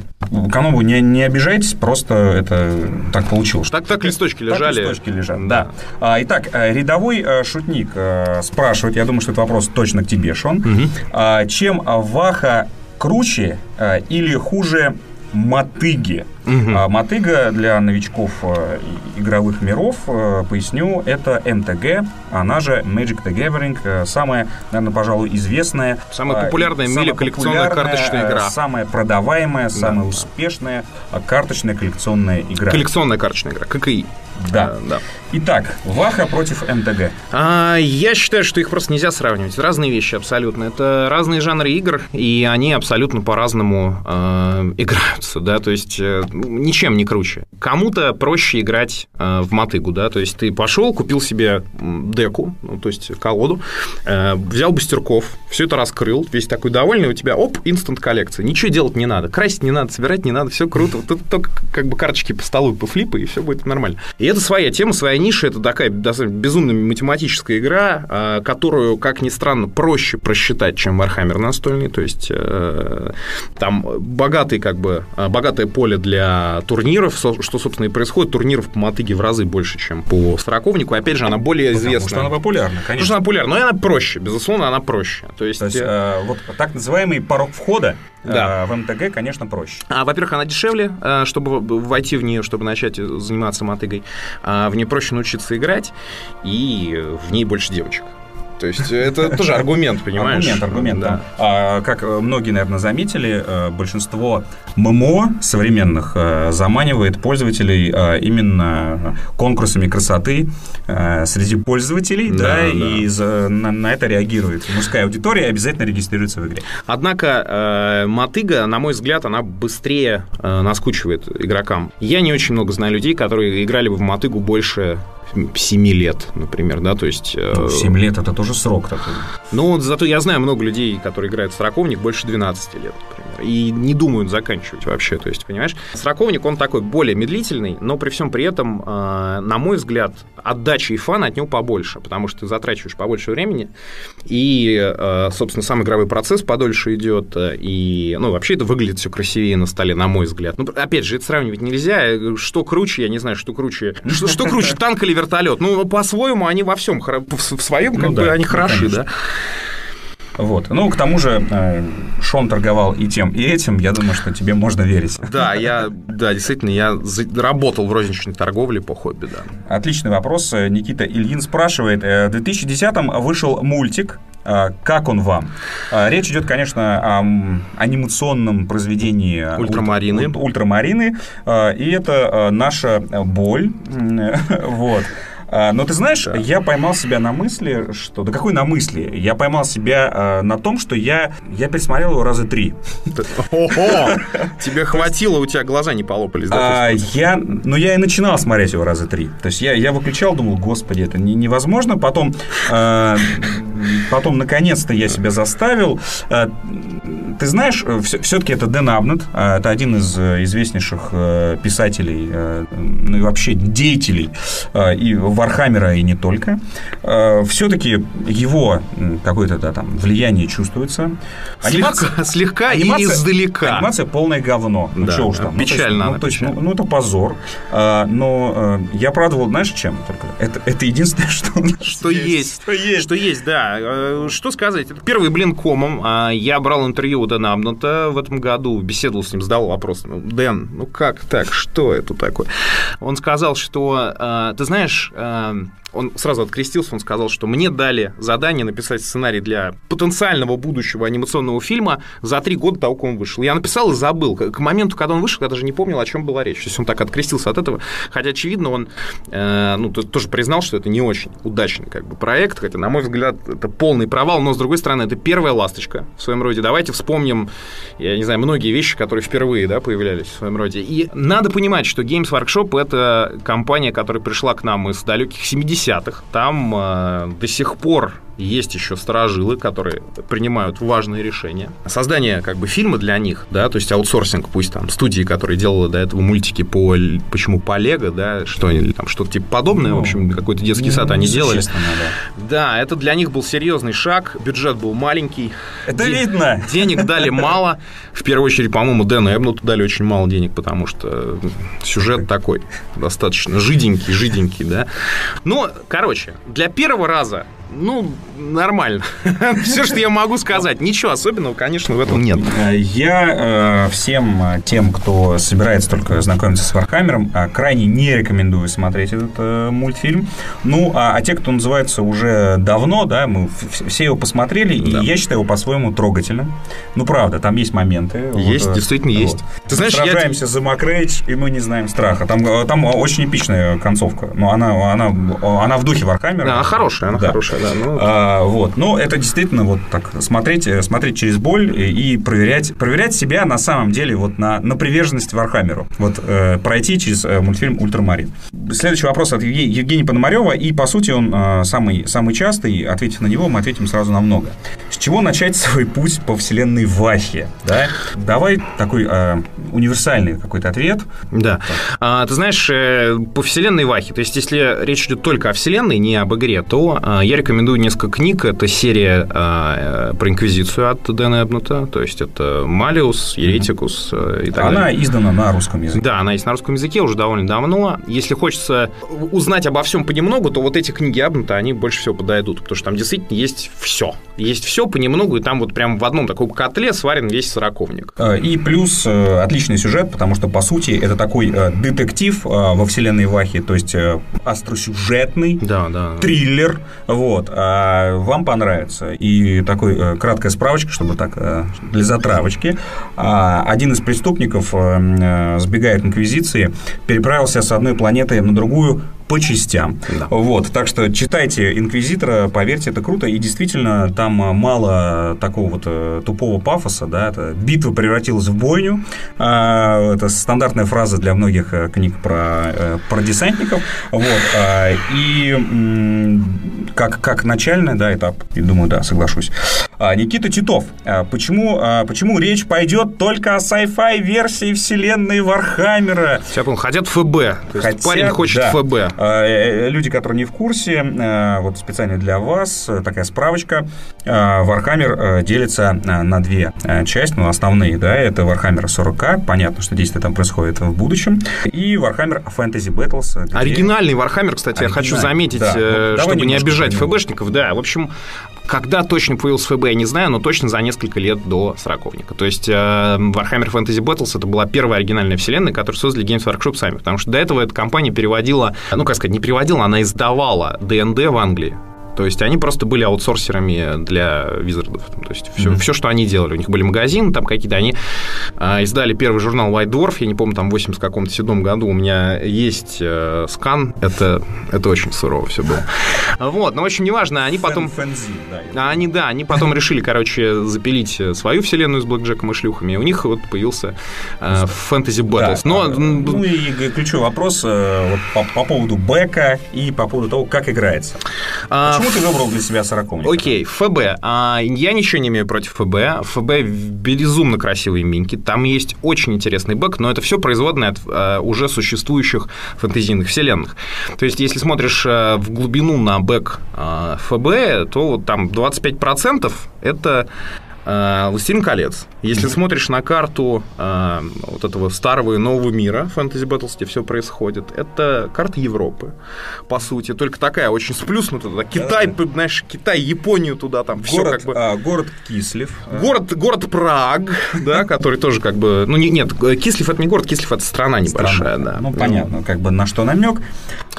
Кому не, не обижайтесь, просто это так получилось. Так, так листочки Так лежали. листочки лежат, да. А, итак, э, рядовой э, шутник э, спрашивает, я думаю, что это вопрос точно к тебе, Шон. А, чем Ваха круче э, или хуже мотыги? А, мотыга для новичков э, игровых миров, э, поясню, это МТГ, она же Magic the Gathering, э, самая, наверное, пожалуй, известная. Самая э, популярная в мире коллекционная карточная игра. Самая продаваемая, самая успешная э, карточная коллекционная игра. Коллекционная карточная игра, ККИ. Да. Да. Итак, Ваха против МТГ. А, я считаю, что их просто нельзя сравнивать. Разные вещи абсолютно. Это разные жанры игр, и они абсолютно по-разному э, играются, да, то есть э, ничем не круче. Кому-то проще играть э, в мотыгу, да, то есть ты пошел, купил себе деку, ну, то есть колоду, э, взял бустерков, все это раскрыл, весь такой довольный, у тебя, оп, инстант коллекция. Ничего делать не надо, красить не надо, собирать не надо, все круто. Тут только как бы карточки по столу, по флипы, и все будет нормально. И это своя тема, своя ниша, это такая безумно математическая игра, а, которую, как ни странно, проще просчитать, чем Warhammer настольный, то есть э, там богатый, как бы, а, богатое поле для турниров, что, собственно, и происходит, турниров по мотыге в разы больше, чем по сороковнику, опять же, она более известна. Потому что она популярна, конечно. Потому что она популярна, но она проще, безусловно, она проще. То есть, То есть э, вот так называемый порог входа да. в МТГ, конечно, проще. А, во-первых, она дешевле, чтобы войти в нее, чтобы начать заниматься мотыгой. А в ней проще научиться играть, и в ней больше девочек. То есть это тоже аргумент, понимаешь? Аргумент, аргумент, да. А, как многие, наверное, заметили, э, большинство ММО современных э, заманивает пользователей э, именно конкурсами красоты среди пользователей, да, да, да. и за, на, на это реагирует мужская аудитория и обязательно регистрируется в игре. Однако мотыга, на мой взгляд, она быстрее наскучивает игрокам. Я не очень много знаю людей, которые играли бы в мотыгу больше 7 лет, например, да, то есть... Ну, 7 лет – это тоже срок такой. Ну, зато я знаю много людей, которые играют в сороковник больше 12 лет, например, и не думают заканчивать вообще, то есть, понимаешь? Сороковник, он такой более медлительный, но при всем при этом, а, на мой взгляд, отдачи и фана от него побольше, потому что ты затрачиваешь побольше времени, и, а, собственно, сам игровой процесс подольше идет, и, ну, вообще это выглядит все красивее на столе, на мой взгляд. Ну, опять же, это сравнивать нельзя, что круче, я не знаю, что круче, что, что круче, танк или вертолет. Ну, по-своему они во всем, в своем, как ну, бы, да, они хороши, конечно. да. Вот. Ну, к тому же, э, Шон торговал и тем, и этим. Я думаю, что тебе можно верить. Да, я, да, действительно, я работал в розничной торговле по хобби, да. Отличный вопрос. Никита Ильин спрашивает. Э, в 2010-м вышел мультик э, как он вам? Речь идет, конечно, о анимационном произведении Ультрамарины. Ультрамарины. И это наша боль. Вот. А, но ты знаешь, да. я поймал себя на мысли, что... Да какой на мысли? Я поймал себя а, на том, что я, я пересмотрел его раза три. Ого! Тебе хватило, у тебя глаза не полопались, да? А, я, ну, я и начинал смотреть его раза три. То есть я, я выключал, думал, господи, это невозможно. Потом, потом наконец-то я себя заставил. Ты знаешь, все-таки это Дэн Абнет, это один из э, известнейших э, писателей, э, ну и вообще деятелей и Вархаммера и не только, э, все-таки его какое-то да, там влияние чувствуется. Анимация, слегка, слегка анимация, и издалека. Анимация полное говно. Ну, да, что уж там. Печально. Ну, то есть, ну, то есть, ну, ну, это позор. А, но э, я порадовал, знаешь, чем? Только это, это единственное, что что есть. Что есть. Что есть, да. Э, что сказать? Это первый блин комом. А, я брал интервью у Дэна Абнетта в этом году, беседовал с ним, задал вопрос. Ну, Дэн, ну как так? Что это такое? Он сказал, что, ты знаешь, Um, он сразу открестился, он сказал, что мне дали задание написать сценарий для потенциального будущего анимационного фильма за три года того, как он вышел. Я написал и забыл. К моменту, когда он вышел, я даже не помнил, о чем была речь. То есть он так открестился от этого. Хотя, очевидно, он э, ну, тоже признал, что это не очень удачный как бы, проект. Хотя, на мой взгляд, это полный провал. Но, с другой стороны, это первая ласточка в своем роде. Давайте вспомним, я не знаю, многие вещи, которые впервые да, появлялись в своем роде. И надо понимать, что Games Workshop — это компания, которая пришла к нам из далеких 70 70-х. Там э, до сих пор есть еще сторожилы, которые принимают важные решения. Создание как бы фильма для них, да, то есть аутсорсинг, пусть там студии, которые делали до этого мультики по почему по Лего, да, что они там что-то типа подобное, ну, в общем, какой-то детский ну, сад они делали. Да. да, это для них был серьезный шаг, бюджет был маленький. Это Ден- видно. Денег дали мало. В первую очередь, по-моему, Дэну Эбнуту дали очень мало денег, потому что сюжет такой достаточно жиденький, жиденький, да. Ну, короче, для первого раза ну, нормально. Все, что я могу сказать. Ничего особенного, конечно, в этом нет. Я э, всем э, тем, кто собирается только знакомиться с Вархаммером, э, крайне не рекомендую смотреть этот мультфильм. Ну, а, а те, кто называется уже давно, да, мы все его посмотрели, и я считаю его по-своему трогательным. Ну, правда, там есть моменты. Есть, действительно есть. Ты знаешь, Сражаемся за Макрейдж, и мы не знаем страха. Там, там очень эпичная концовка. Но она, она, она в духе Вархаммера. Да, хорошая, она хорошая да. А, вот. Но это действительно вот так смотреть, э, смотреть через боль и проверять, проверять себя на самом деле вот на, на приверженность Вархаммеру. Вот э, пройти через э, мультфильм «Ультрамарин». Следующий вопрос от Евгения, Пономарева, и, по сути, он э, самый, самый частый. Ответив на него, мы ответим сразу на много. С чего начать свой путь по вселенной Вахе? Да? Давай такой э, универсальный какой-то ответ. Да. А, ты знаешь, э, по вселенной Вахи, то есть если речь идет только о вселенной, не об игре, то а, я рекомендую несколько книг. Это серия а, про Инквизицию от Дэна Эбнута, то есть это Малиус, Еретикус mm-hmm. и так она далее. Она издана на русском языке. Да, она есть на русском языке уже довольно давно. Если хочется узнать обо всем понемногу, то вот эти книги Эбнута, они больше всего подойдут, потому что там действительно есть все. Есть все понемногу, и там вот прям в одном таком котле сварен весь сороковник. И плюс отличный сюжет, потому что, по сути, это такой детектив во вселенной Вахи, то есть остросюжетный да, да. триллер, вот, вам понравится. И такой э, краткая справочка, чтобы так, э, для затравочки. А, один из преступников э, сбегает инквизиции, переправился с одной планеты на другую по частям. Да. Вот, так что читайте «Инквизитора», поверьте, это круто, и действительно там мало такого вот э, тупого пафоса, да, это битва превратилась в бойню, а, это стандартная фраза для многих э, книг про, э, про десантников, вот, а, и как, как начальный, да, этап, я думаю, да, соглашусь. А, Никита Титов, почему, почему речь пойдет только о sci-fi версии вселенной Вархаммера? Все понял, хотят ФБ, то есть Хотят, парень хочет да. ФБ. А, э, люди, которые не в курсе, э, вот специально для вас э, такая справочка. Warhammer делится на две части, ну, основные, да, это Warhammer 40К, понятно, что действие там происходит в будущем, и Fantasy Battles. Где... Оригинальный Warhammer, кстати, я хочу заметить, да. чтобы не обижать ФБшников, да, в общем, когда точно появился ФБ, я не знаю, но точно за несколько лет до сороковника. То есть Warhammer Fantasy Battles это была первая оригинальная вселенная, которую создали Games Workshop сами, потому что до этого эта компания переводила, ну, как сказать, не переводила, она издавала ДНД в Англии. То есть они просто были аутсорсерами для визардов. То есть все, mm-hmm. все, что они делали. У них были магазины там какие-то. Они а, издали первый журнал White Dwarf, я не помню, там в 80 каком-то седьмом году у меня есть э, скан. Это, это очень сурово все было. Вот, но в общем, неважно, они потом... Фэнзи, да. Они, да, они потом решили, короче, запилить свою вселенную с Блэкджеком и шлюхами. И у них вот появился э, Fantasy Battles. Да, но... Ну и ключевой вопрос э, вот, по, по поводу бэка и по поводу того, как играется. А, Почему ты выбрал для себя сороковник? Окей, ФБ. А, я ничего не имею против ФБ. ФБ безумно красивые минки. Там есть очень интересный бэк, но это все производное от а, уже существующих фэнтезийных вселенных. То есть, если смотришь а, в глубину на бэк а, ФБ, то там 25% это «Властелин колец». Если mm-hmm. смотришь на карту э, вот этого старого и нового мира, Fantasy Battles, где все происходит, это карта Европы, по сути. Только такая очень сплюснутая. Туда. Китай, mm-hmm. знаешь, Китай, Японию туда, там все город, как бы... А, город Кислив. Город, город Праг, да, который тоже как бы... Ну, нет, Кислив – это не город, Кислив – это страна небольшая, да. Ну, понятно, как бы на что намек.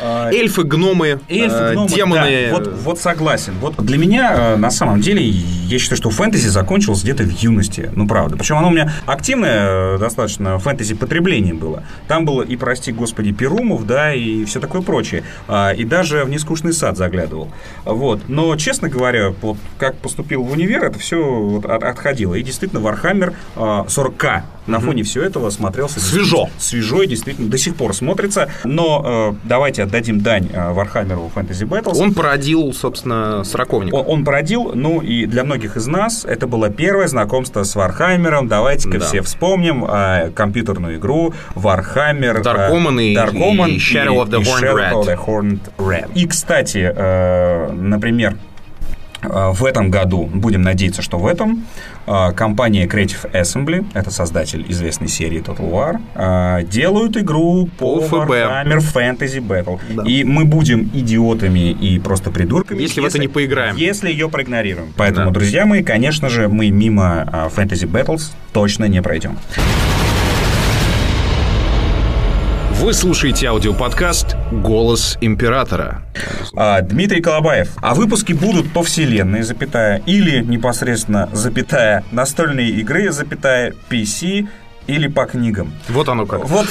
А, эльфы, гномы, Эльфы, гномы демоны. Вот, вот согласен. Вот для меня, э, на самом деле, я считаю, что фэнтези закон закончилось где-то в юности. Ну, правда. Причем оно у меня активное э, достаточно фэнтези потребление было. Там было и, прости господи, Перумов, да, и все такое прочее. А, и даже в нескучный сад заглядывал. Вот. Но, честно говоря, вот как поступил в универ, это все вот отходило. И действительно, Warhammer 40к на фоне всего этого смотрелся свежо. Свежо и действительно до сих пор смотрится. Но э, давайте отдадим дань э, Warhammer'у Fantasy Battles. Он породил, собственно, сороковник. Он, он породил, ну и для многих из нас это было первое знакомство с Вархаммером. Давайте-ка да. все вспомним э, компьютерную игру Warhammer Dark Omen и, Dark Omen и Shadow of the Horned Rat. Horned Rat. И, кстати, э, например, э, в этом году, будем надеяться, что в этом, э, компания Creative Assembly, это создатель известной серии Total War, делают игру по Warhammer Fantasy Battle. Да. И мы будем идиотами и просто придурками, если, если в это не поиграем. Если ее проигнорируем. Поэтому, да. друзья мои, конечно же, мы мимо Fantasy Battles точно не пройдем. Вы слушаете аудиоподкаст «Голос императора». А, Дмитрий Колобаев. А выпуски будут по вселенной, запятая, или непосредственно, запятая, настольные игры, запятая, PC, или по книгам. Вот оно как. Вот,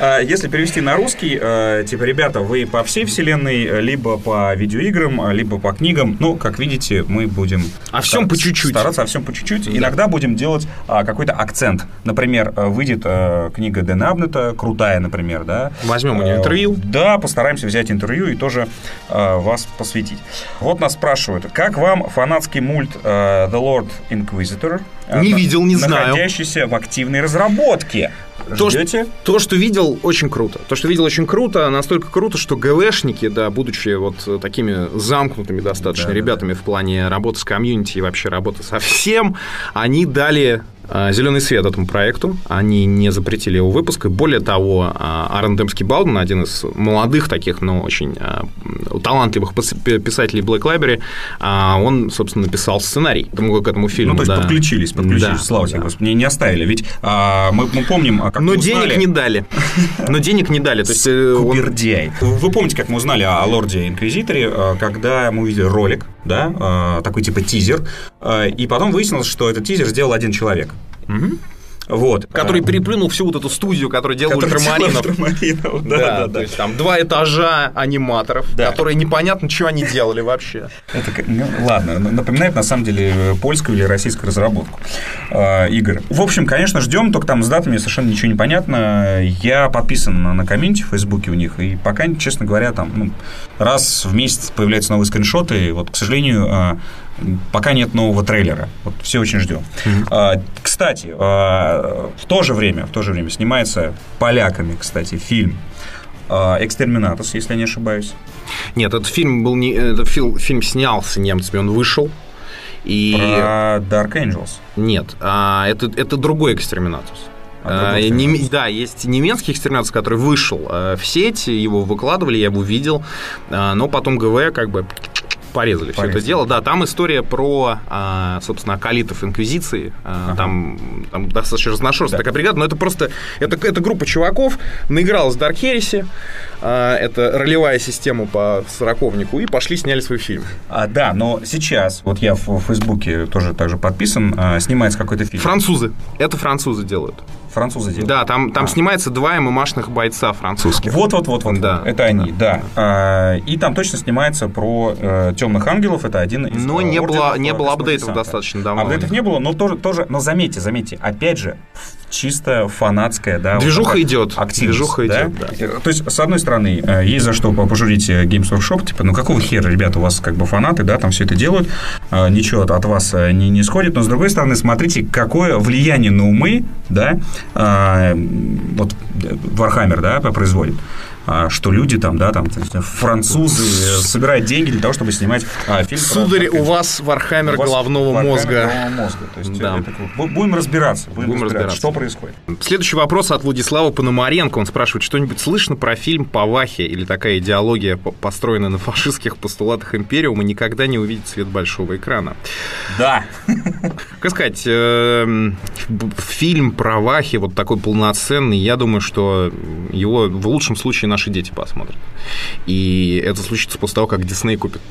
а, если перевести на русский, а, типа, ребята, вы по всей вселенной, либо по видеоиграм, либо по книгам. Ну, как видите, мы будем... О всем по чуть-чуть. Стараться о всем по чуть-чуть. Иногда будем делать а, какой-то акцент. Например, а, выйдет а, книга Дэна Абнета, крутая, например, да. Возьмем у нее интервью. Да, постараемся взять интервью и тоже а, вас посвятить. Вот нас спрашивают, как вам фанатский мульт а, The Lord Inquisitor? Не видел, не знаю. Находящийся в активной разработке. То, Ждете? что, то, что видел, очень круто. То, что видел, очень круто. Настолько круто, что ГВшники, да, будучи вот такими замкнутыми достаточно Да, да, ребятами в плане работы с комьюнити и вообще работы со всем, они дали зеленый свет этому проекту. Они не запретили его выпуск. И более того, а, Аарон Демский Балден, один из молодых таких, но очень а, талантливых пис- писателей Black Library, а, он, собственно, написал сценарий к этому, к этому фильму. Ну, то есть да. подключились, подключились, Да, слава тебе, да. Господи, не, оставили. Ведь а, мы, мы помним, а, как Но мы денег узнали- не дали. Но денег не дали. То есть э, он- Купердяй. Вы помните, как мы узнали о Лорде Инквизиторе, э, когда мы увидели ролик, да, э, такой типа тизер, и потом выяснилось, что этот тизер сделал один человек. Вот. который переплюнул всю вот эту студию, который делал ультрамаринов. ультрамаринов, Да, Да, да, то есть там два этажа аниматоров, Да. которые непонятно, что они делали вообще. Это, ну, ладно, напоминает на самом деле э, польскую или российскую разработку э, игр. В общем, конечно, ждем, только там с датами совершенно ничего не понятно. Я подписан на, на комменте в Фейсбуке у них, и пока, честно говоря, там ну, раз в месяц появляются новые скриншоты. Вот, к сожалению, э, пока нет нового трейлера. Вот все очень ждем. А, Кстати, а, в то же время, в то же время снимается поляками, кстати, фильм а, «Экстерминатус», если я не ошибаюсь. Нет, этот фильм был не, этот фил- фильм снялся немцами, он вышел. И Про Dark Angels. нет, а, это, это другой экстерминатус. А, А, нем-. Да, есть немецкий экстерминатус, который вышел э, в сеть, его выкладывали, я его видел, а, но потом ГВ как бы порезали все это Порезали. дело. Да, там история про, а, собственно, акалитов Инквизиции. А, Ага. Там, там достаточно разношерстная Да. такая бригада, но это просто... Это, это группа чуваков, наигралась в Dark Heresy, а, это ролевая система по сороковнику, и пошли сняли свой фильм. А, да, но сейчас, вот я в Фейсбуке тоже также подписан, снимается какой-то фильм. Французы. Это французы делают. Французы делают. Да, там, там А. снимается два ММАшных бойца французских. Вот, вот, вот, вот. Да. Это они, да. А, И там точно снимается про темных ангелов. Это один из. Но э, не было, не э, было апдейтов достаточно давно. Апдейтов не было, но тоже, тоже, но заметьте, заметьте, опять же, чисто фанатская, да. вот Движуха такая идет, Активность, движуха да? идет, да. Э, То есть, с одной стороны, э, есть за что пожурить э, Games Workshop, типа, ну какого хера, ребята, у вас как бы фанаты, да, там все это делают, э, ничего от, вас э, не, не сходит, но с другой стороны, смотрите, какое влияние на умы, да, э, вот Вархаммер, да, производит? а, что люди там, да, там, французы собирают деньги для того, чтобы снимать а, фильм. Сударь, про- у вас Вархаммер у вас головного Вархаммер мозга. головного мозга. То есть, Да. это будем разбираться, будем, Будем разбираться, разбираться. что происходит. Следующий вопрос от Владислава Пономаренко. Он спрашивает, что-нибудь слышно про фильм «Павахи» или такая идеология, по- построенная на фашистских постулатах Империума, никогда не увидит свет большого экрана? Да. Как сказать, эм, фильм про Вахи вот такой полноценный, я думаю, что его в лучшем случае наши дети посмотрят. И это случится после того, как Дисней купит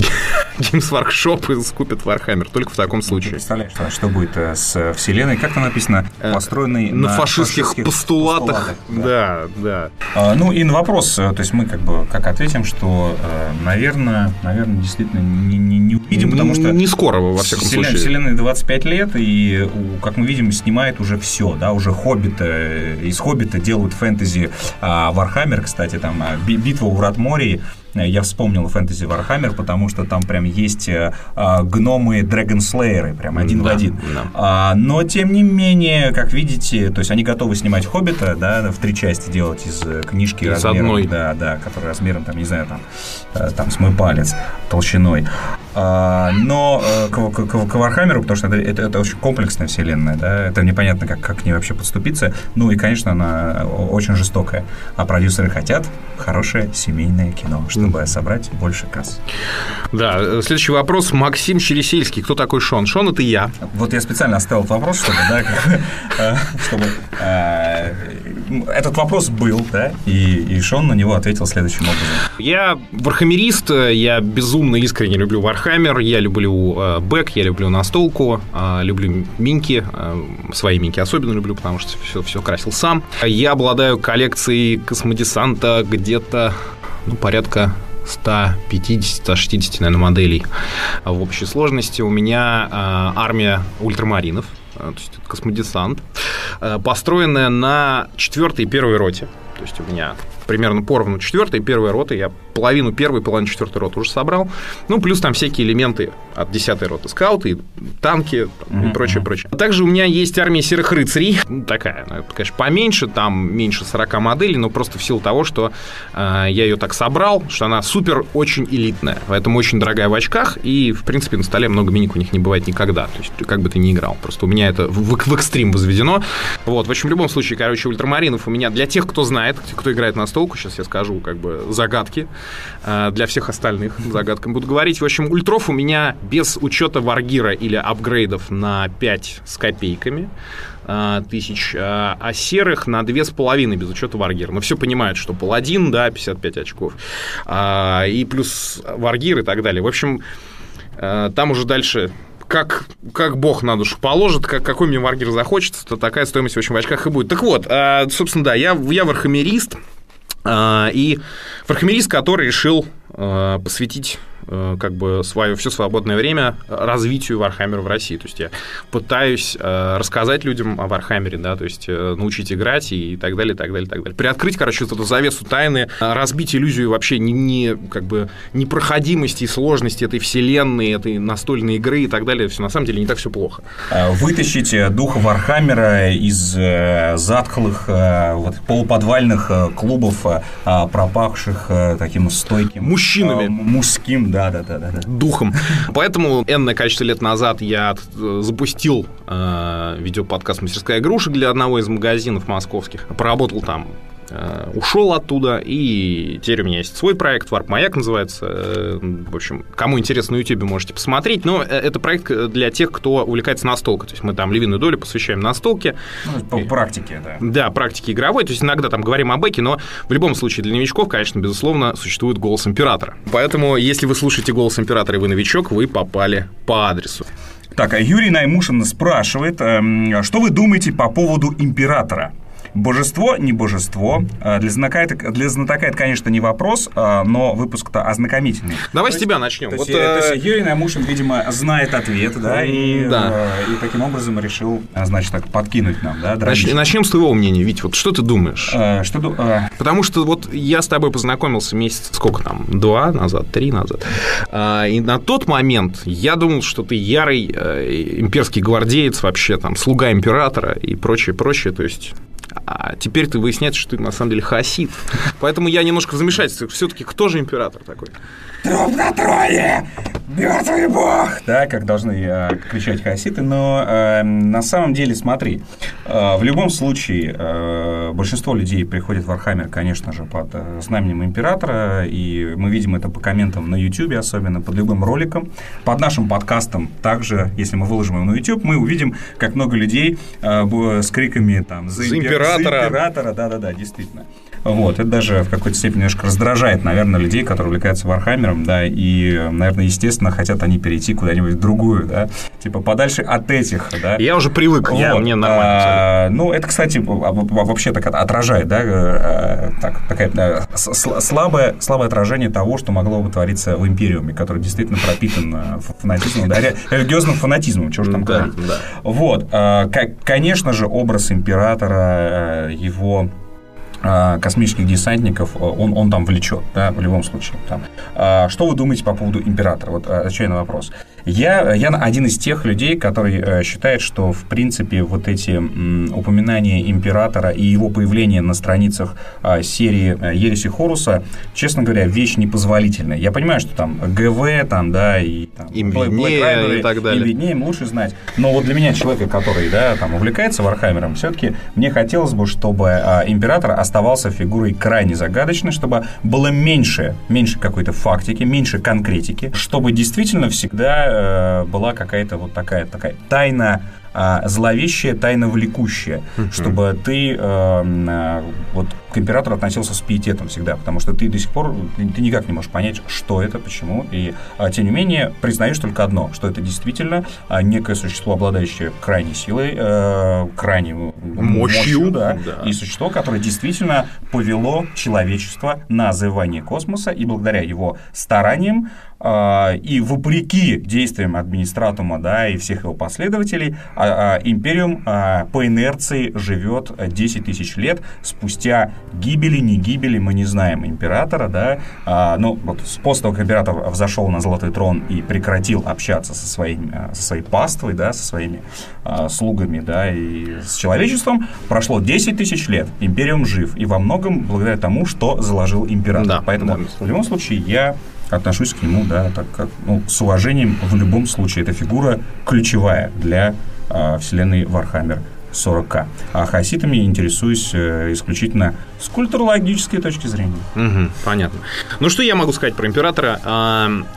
Games Workshop и скупит Warhammer. Только в таком случае. Представляешь, что, будет э, с вселенной, как там написано, построенной На, фашистских, постулатах. Да, да. А, Ну и на вопрос, э, то есть мы как бы как ответим, что, э, наверное, наверное, действительно не, не, не увидим, потому что Не скоро, во всяком Вселен- случае. Вселенной 25 лет, и, как мы видим, снимает уже все, да, уже Хоббита, э, из Хоббита делают фэнтези а, Вархаммер, кстати, там а, Би- битва у врат Мории, Э, я вспомнил фэнтези Вархаммер, потому что там прям есть э, а, гномы dragon slayer ы, прям один в Да, один. да. А, но, тем не менее, как видите, то есть они готовы снимать Хоббита, да, в три части делать из э, книжки Из размером, одной. да, да, который размером, там, не знаю, там, э, там с мой палец толщиной. А, но э, к, к- к- к Вархаммеру, потому что это, это, это очень комплексная вселенная, да, это непонятно, как, как к ней вообще подступиться. Ну и, конечно, она очень жестокая. А продюсеры хотят хорошее семейное кино, чтобы собрать больше касс. Да, э, следующий вопрос. Максим Чересильский. Кто такой Шон? Шон – это я. Вот я специально оставил вопрос, чтобы, да, э, чтобы, э, этот вопрос был, да, и, и Шон на него ответил следующим образом. Я вархаммерист, я безумно искренне люблю Вархаммер, я люблю э, бэк, я люблю настолку, э, люблю минки, э, свои минки особенно люблю, потому что все, все красил сам. Я обладаю коллекцией космодесанта где-то ну, порядка 150-160, наверное, моделей в общей сложности. У меня э, армия ультрамаринов, э, то есть космодесант, построенная на 4 и 1 роте. То есть у меня примерно поровну 4 и 1 роты. Я половину первой, половину четвертой роты уже собрал. Ну, плюс там всякие элементы от 10 роты. Скауты, танки там, и прочее, прочее. Также у меня есть армия серых рыцарей. Ну, такая, ну, конечно, поменьше, там меньше 40 моделей, но просто в силу того, что э, я ее так собрал, что она супер очень элитная. Поэтому очень дорогая в очках, и, в принципе, на столе много миник у них не бывает никогда. То есть, как бы ты ни играл. Просто у меня это в, в, в экстрим возведено. Вот, в общем, в любом случае, короче, ультрамаринов у меня, для тех, кто знает, кто играет на настолку, сейчас я скажу, как бы, загадки. Э, для всех остальных загадкам буду говорить. В общем, ультров у меня без учета варгира или апгрейдов на 5 с копейками э, тысяч, а, а серых на две с половиной без учета варгира. Но все понимают, что паладин, да, 55 очков, а, и плюс варгир и так далее. В общем, э, там уже дальше как, как бог на душу положит, как, какой мне wargear захочется, то такая стоимость в общем в очках и будет. Так вот, собственно, да, я, я вархамерист, и вархамерист, который решил а, посвятить как бы свое все свободное время развитию Вархаммера в России. То есть я пытаюсь э, рассказать людям о Вархаммере, да, то есть э, научить играть и так далее, так далее, так далее. Приоткрыть, короче, вот эту завесу тайны, разбить иллюзию вообще не, не как бы непроходимости и сложности этой вселенной, этой настольной игры и так далее. Все на самом деле не так все плохо. Вытащить дух Вархаммера из затхлых вот, полуподвальных клубов, пропахших таким стойким... Мужчинами. Мужским, да, да, да, да. Духом. Поэтому энное количество лет назад я э, запустил э, видеоподкаст «Мастерская игрушек» для одного из магазинов московских. Поработал там ушел оттуда, и теперь у меня есть свой проект, Warp Маяк называется. Э, в общем, кому интересно на YouTube, можете посмотреть. Но э, это проект для тех, кто увлекается настолкой. То есть мы там львиную долю посвящаем настолке. Ну, по практике, да. Да, практике игровой. То есть иногда там говорим о бэке, но в любом случае для новичков, конечно, безусловно, существует голос императора. Поэтому, если вы слушаете голос императора и вы новичок, вы попали по адресу. Так, а Юрий Наймушин спрашивает, эм, что вы думаете по поводу императора? Божество, не божество. А, для знатока это, для знатока это, конечно, не вопрос, а, но выпуск-то ознакомительный. Давай то с тебя начнем. То, вот, есть, э... то есть Юрий Намушин, видимо, знает ответ, да, и, да. Э, и таким образом решил, значит, так подкинуть нам, да, Нач, Начнем с твоего мнения, Вить, вот что ты думаешь? Э, что, э... Потому что вот я с тобой познакомился месяц, сколько там, два назад, три назад, э, и на тот момент я думал, что ты ярый э, имперский гвардеец вообще, там, слуга императора и прочее, прочее, то есть а теперь ты выясняется, что ты на самом деле хасид. Поэтому я немножко в замешательстве. Все-таки кто же император такой? Труп на трое! Мертвый бог! Да, как должны э, кричать хаситы, но э, на самом деле, смотри, э, в любом случае э, большинство людей приходит в Вархаммер, конечно же, под э, знаменем императора, и мы видим это по комментам на YouTube, особенно под любым роликом. Под нашим подкастом также, если мы выложим его на YouTube, мы увидим, как много людей э, с криками там «За, за императора!» За императора, да-да-да, действительно. Вот, это даже в какой-то степени немножко раздражает, наверное, людей, которые увлекаются Вархаммером, да, и, наверное, естественно, хотят они перейти куда-нибудь в другую, да, типа подальше от этих, да. Я уже привык, вот. я, мне нормально. А, ну, это, кстати, вообще так отражает, да, э, так, такая э, слабое, слабое отражение того, что могло бы твориться в Империуме, который действительно пропитан э, фанатизмом, да, религиозным фанатизмом, чего же там да, говорить. Да. Вот, конечно же, образ императора, его космических десантников он, он там влечет, да, в любом случае. Там. А, что вы думаете по поводу императора? Вот отвечаю на вопрос. Я, я один из тех людей, который э, считает, что, в принципе, вот эти упоминания императора и его появление на страницах а, серии э, Ереси Хоруса, честно говоря, вещь непозволительная. Я понимаю, что там ГВ, там, да, и там, им виднее, и так далее. Им виднее, им лучше знать. Но вот для меня, человека, который, да, там, увлекается Вархаммером, все-таки мне хотелось бы, чтобы император оставался фигурой крайне загадочной, чтобы было меньше, меньше какой-то фактики, меньше конкретики, чтобы действительно всегда Э, была какая-то вот такая, такая тайна а, зловещее, тайно влекущее, чтобы ты э, вот к императору относился с пиететом всегда, потому что ты до сих пор ты никак не можешь понять, что это, почему, и тем не менее признаешь только одно, что это действительно некое существо, обладающее крайней силой, э, крайней мощью, мощью да, да, и существо, которое действительно повело человечество на завоевание космоса, и благодаря его стараниям а, и вопреки действиям администратума да, и всех его последователей, а, а, Империум по инерции живет 10 тысяч лет спустя гибели, не гибели, мы не знаем императора, да, ну, вот после того, как император взошел на золотой трон и прекратил общаться со, своим, со своей паствой, да, со своими слугами, да, и с человечеством, прошло 10 тысяч лет, Империум жив, и во многом благодаря тому, что заложил император. Да, Поэтому да. в любом случае я отношусь к нему, да, так как, ну, с уважением в любом случае. Эта фигура ключевая для э, вселенной Вархаммер 40к. А хаоситами интересуюсь э, исключительно с культурологической точки зрения. Угу, понятно. Ну, что я могу сказать про императора?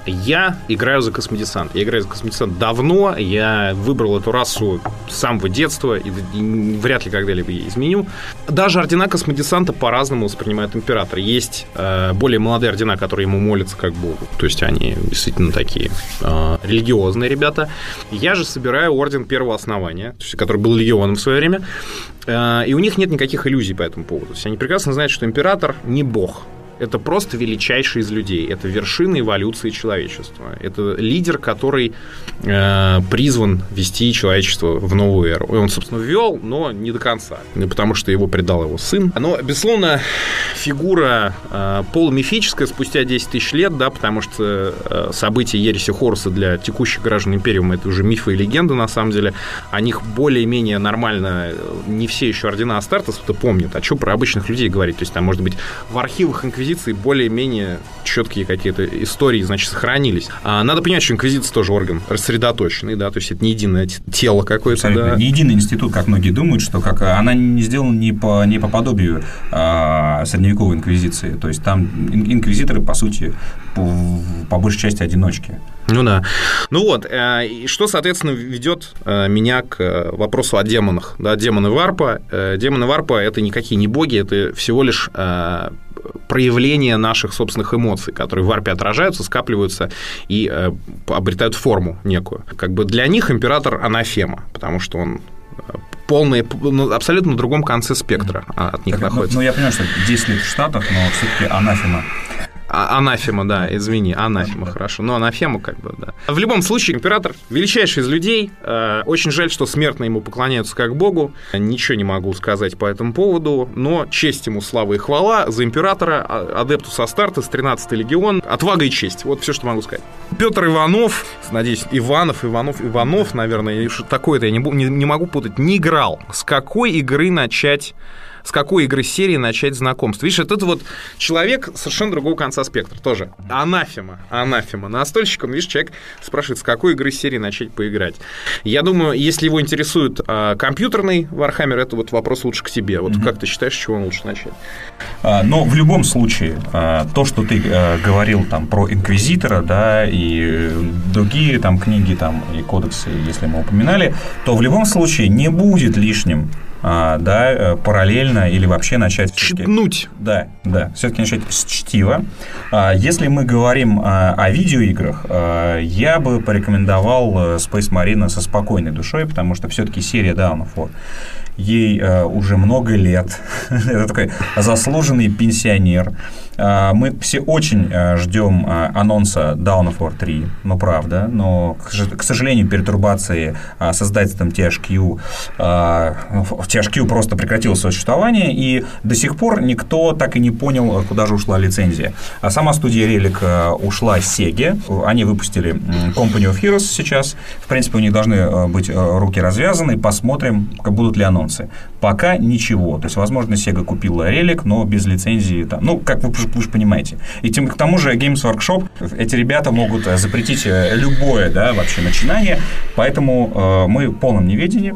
Я играю за космодесант. Я играю за космодесант давно. Я выбрал эту расу с самого детства и вряд ли когда-либо изменю. Даже ордена космодесанта по-разному воспринимают императора. Есть э, более молодые ордена, которые ему молятся как богу. То есть они действительно такие э, религиозные ребята. Я же собираю орден первого основания, который был легионом в свое время. И у них нет никаких иллюзий по этому поводу. То есть они прекрасно знают, что император не бог. Это просто величайший из людей. Это вершина эволюции человечества. Это лидер, который э, призван вести человечество в новую эру. И он, собственно, ввел, но не до конца. Потому что его предал его сын. Но, безусловно, фигура э, полумифическая спустя 10 тысяч лет, да, потому что э, события Ереси Хоруса для текущих граждан Империума это уже мифы и легенды, на самом деле. О них более-менее нормально не все еще ордена Астартес-то помнят. А что про обычных людей говорить? То есть там, может быть, в архивах Инквизиции инквизиции более-менее четкие какие-то истории, значит, сохранились. А надо понимать, что инквизиция тоже орган рассредоточенный, да, то есть это не единое тело какое-то. Да. Не единый институт, как многие думают, что как она не сделана не по, не по подобию а, средневековой инквизиции. То есть там инквизиторы, по сути, по, по большей части одиночки. Ну да. Ну вот, э, и что, соответственно, ведет э, меня к э, вопросу о демонах. Да, демоны Варпа. Демоны Варпа – это никакие не боги, это всего лишь проявление наших собственных эмоций, которые в варпе отражаются, скапливаются и обретают форму некую. Как бы для них император анафема, потому что он полные, ну, абсолютно на другом конце спектра от них так, ну, находится. Ну, ну, я понимаю, что 10 лет в Штатах, но все-таки анафема а, анафема, да, извини, анафема, хорошо. Но анафема как бы, да. В любом случае, император величайший из людей. Э, очень жаль, что смертные ему поклоняются как богу. Ничего не могу сказать по этому поводу, но честь ему, слава и хвала за императора, а, адептус Астартес, 13-й легион, отвага и честь. Вот все, что могу сказать. Петр Иванов, надеюсь, Иванов, Иванов, Иванов, наверное, такое-то я не, не, не могу путать, не играл. С какой игры начать с какой игры серии начать знакомство. Видишь, это вот человек совершенно другого конца спектра тоже. Анафема, анафема. Настольщиком, видишь, человек спрашивает, с какой игры серии начать поиграть. Я думаю, если его интересует а, компьютерный Warhammer, это вот вопрос лучше к тебе. Вот mm-hmm. как ты считаешь, с чего он лучше начать? А, но в любом случае, а, то, что ты а, говорил там про Инквизитора, да, и другие там книги там и кодексы, если мы упоминали, то в любом случае не будет лишним а, да, э, параллельно или вообще начать... Читнуть. Да, да, все-таки начать с чтива. А, если мы говорим а, о видеоиграх, я бы порекомендовал э, Space Marine со спокойной душой, потому что все-таки серия Dawn of War ей э, уже много лет. Это такой заслуженный пенсионер. Э, мы все очень э, ждем э, анонса Down of War 3, ну правда, но, к, сожалению, пертурбации э, создателем THQ, THQ просто прекратил существование, и до сих пор никто так и не понял, куда же ушла лицензия. А сама студия Relic ушла с Sega, они выпустили Company of Heroes сейчас, в принципе, у них должны быть руки развязаны, посмотрим, будут ли анонсы. Пока ничего. То есть, возможно, Sega купила релик, но без лицензии. Там, ну, как вы, вы же понимаете. И тем, к тому же Games Workshop, эти ребята могут э, запретить э, любое, да, вообще начинание. Поэтому э, мы в полном неведении.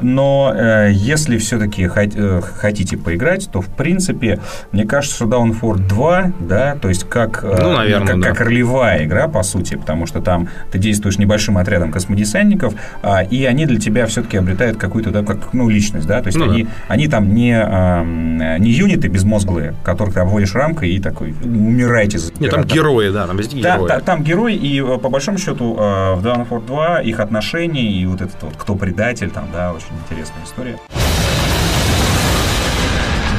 Но э, если все-таки хот- э, хотите поиграть, то, в принципе, мне кажется, что Down for 2, да, то есть как, э, Ну, наверное, как, да. как ролевая игра, по сути, потому что там ты действуешь небольшим отрядом космодесантников, а, и они для тебя все-таки обретают какую-то, да, как, ну, личность, да, то есть Ну, они, они там не, эм, не юниты безмозглые, которых ты обводишь рамкой и такой, умирайте за Нет, там императора». герои, да, там везде Да, герои. та- там герой, и э, по большому счету э, в War 2 их отношения и вот этот вот кто предатель, там, да, очень интересная история.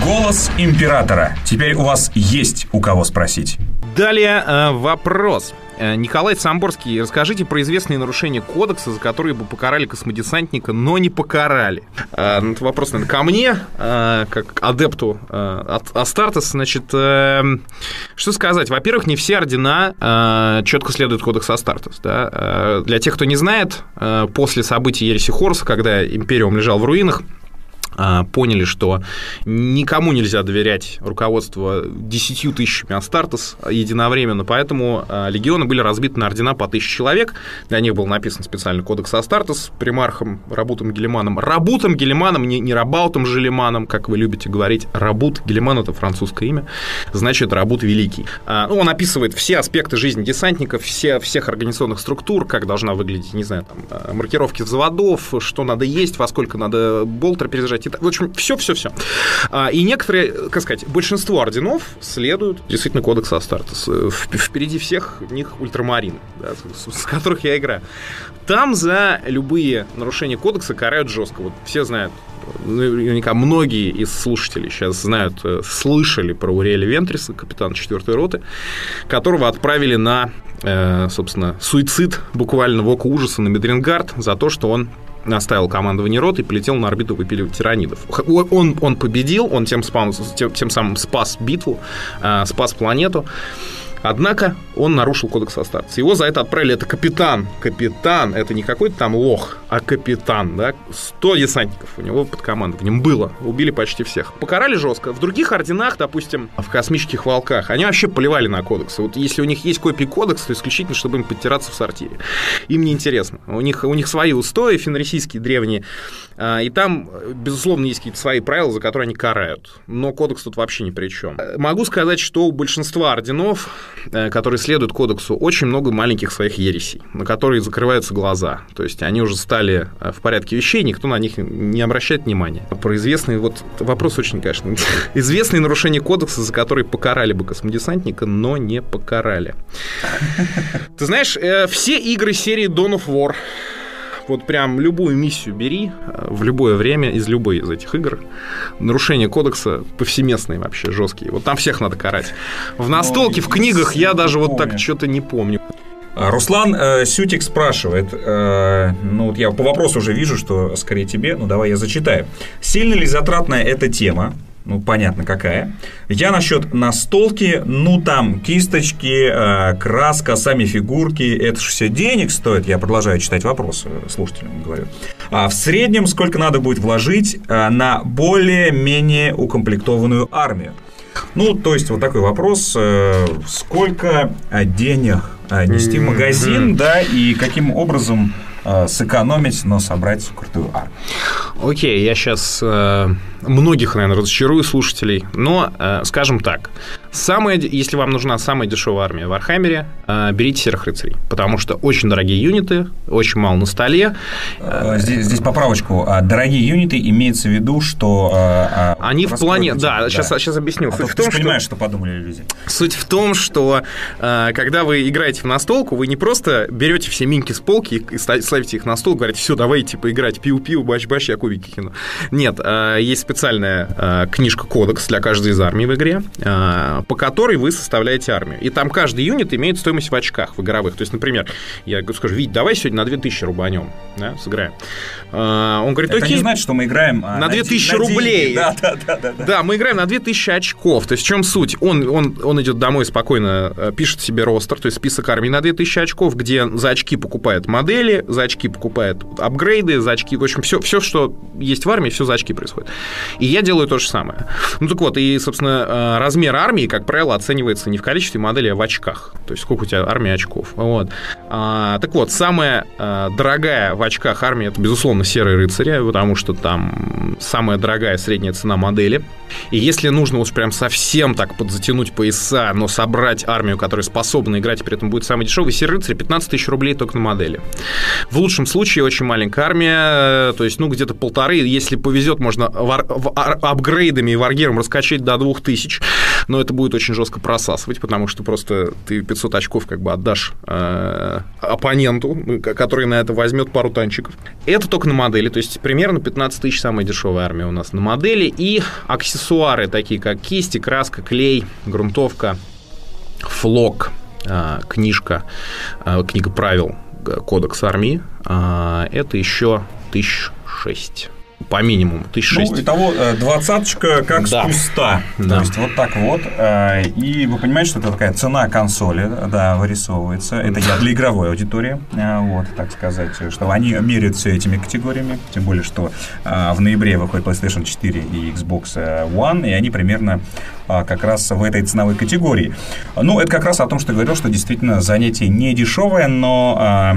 Голос императора. Теперь у вас есть у кого спросить. Далее э, вопрос. Э, Николай Самборский, расскажите про известные нарушения кодекса, за которые бы покарали космодесантника, но не покарали. Э, ну, это вопрос, наверное, ко мне, э, как адепту от Астартес. Значит, что сказать? Во-первых, не все ордена четко следуют кодексу Астартес. Да? Для тех, кто не знает, после событий Ереси Хоруса, когда Империум лежал в руинах, поняли, что никому нельзя доверять руководство десятью тысячами Астартес единовременно, поэтому а, легионы были разбиты на ордена по тысяче человек. Для них был написан специальный кодекс Астартес примархом Рабутом Гелиманом. Рабутом Гелиманом, не, не Рабаутом Желиманом, как вы любите говорить. Рабут Гелиман – это французское имя, значит, Рабут Великий. А, ну, он описывает все аспекты жизни десантников, все, всех организационных структур, как должна выглядеть, не знаю, там, а, маркировки заводов, что надо есть, во сколько надо болтер перезаряжать. И так- В общем, все-все-все. И некоторые, как сказать, большинство орденов следуют действительно кодексу Астартес. Э, Впереди всех них ультрамарины, да, с, с которых я играю. Там за любые нарушения кодекса карают жестко. Вот все знают, наверняка многие из слушателей сейчас знают, э, слышали про Уриэля Вентриса, капитана 4 роты, которого отправили на, э, собственно, суицид буквально в око ужаса на Медрингард за то, что он оставил командование роты и полетел на орбиту выпиливать тиранидов. Он, он победил, он тем, спам- тем, тем самым спас битву, э, спас планету. Однако он нарушил кодекс Астартес. Его за это отправили. Это капитан. Капитан. Это не какой-то там лох, а капитан. Да? 100 десантников у него под командованием было. Убили почти всех. Покарали жестко. В других орденах, допустим, в космических волках, они вообще поливали на кодексы. Вот если у них есть копии кодекса, то исключительно, чтобы им подтираться в сортире. Им не интересно. У них, у них свои устои фенрисийские, древние. А, И там, безусловно, есть какие-то свои правила, за которые они карают. Но кодекс тут вообще ни при чем. Могу сказать, что у большинства орденов, которые следуют кодексу, очень много маленьких своих ересей, на которые закрываются глаза. То есть они уже стали э, в порядке вещей, никто на них не обращает внимания. Про известные, вот вопрос очень, конечно, известные нарушения кодекса, за которые покарали бы космодесантника, но не покарали. Ты знаешь, э, все игры серии Dawn of War вот прям любую миссию бери э, в любое время из любой из этих игр. Нарушение кодекса повсеместные вообще, жесткие. Вот там всех надо карать. В настолке, в книгах я даже вот так что-то не помню. Руслан э, Сютик спрашивает, э, ну вот я по вопросу уже вижу, что скорее тебе, ну давай я зачитаю. Сильно ли затратная эта тема? Ну, понятно, какая. Я насчет настолки, ну, там, кисточки, э, краска, сами фигурки, это же все денег стоит. Я продолжаю читать вопрос э, слушателям, говорю. А в среднем сколько надо будет вложить э, на более-менее укомплектованную армию? Ну, то есть, вот такой вопрос. э, Сколько денег э, нести в магазин, да, и каким образом э, сэкономить, но собрать крутую армию? Окей, я сейчас многих, наверное, разочарую слушателей, но, э, скажем так, самая, д- если вам нужна самая дешевая армия в Архамере, э, берите серых рыцарей, потому что очень дорогие юниты, очень мало на столе, Э, Здесь, здесь поправочку. А, Дорогие юниты имеется в виду, что... э, а, они в плане... Да, сейчас, сейчас объясню. А то Суть в ты том, же что... понимаешь, что подумали люди. Суть в том, что когда вы играете в настолку, вы не просто берете все минки с полки и ста- ставите их на стол, говорите, все, давайте поиграть, пиу-пиу, бач-бач, я кубики кину. Нет, есть специальная книжка-кодекс для каждой из армий в игре, по которой вы составляете армию. И там каждый юнит имеет стоимость в очках, в игровых. То есть, например, я скажу, Вить, давай сегодня на 2000 рубанем, да, сыграем. Э, он говорит, Это окей. не значит, что мы играем... а, На де- 2000 деньги. рублей. Да, да, да, да. да. Да, мы играем на 2000 очков. То есть в чем суть? Он, он, он идет домой спокойно, э, пишет себе ростер, то есть список армий на 2000 очков, где за очки покупает модели, за очки покупает апгрейды, за очки, в общем, все, все, что есть в армии, все за очки происходит. И я делаю то же самое. Ну так вот, и, собственно, э, размер армии, как правило, оценивается не в количестве моделей, а в очках. То есть сколько у тебя армия очков. Вот. А, так вот, самая а, дорогая в очках армия это, безусловно, серые рыцари, потому что там самая дорогая средняя цена модели. И если нужно уж прям совсем так подзатянуть пояса, но собрать армию, которая способна играть, и при этом будет самый дешевый, серый рыцарь 15 тысяч рублей только на модели. В лучшем случае очень маленькая армия, то есть, ну, где-то полторы, если повезет, можно вар, в, апгрейдами и варгером раскачать до 2000, но это будет очень жестко просасывать, потому что просто ты 500 очков как бы отдашь э, оппоненту, который на это возьмет пару танчиков. Это только на модели, то есть примерно 15 тысяч самая дешевая армия у нас на модели, и аксессуары такие как кисти, краска, клей, грунтовка, флок, э, книжка, э, книга правил, кодекс армии, э, это еще тысяч шесть по минимуму, тысяч шесть. Ну, итого э, двадцаточка как да. с куста. Да. То есть вот так вот. Э, и вы понимаете, что это такая цена консоли, да, вырисовывается. Это я для игровой аудитории, э, вот, так сказать, что они меряют все этими категориями. Тем более, что в ноябре выходит PlayStation 4 и Xbox One, и они примерно как раз в этой ценовой категории. Ну, это как раз о том, что я говорил, что действительно занятие не дешевое, но,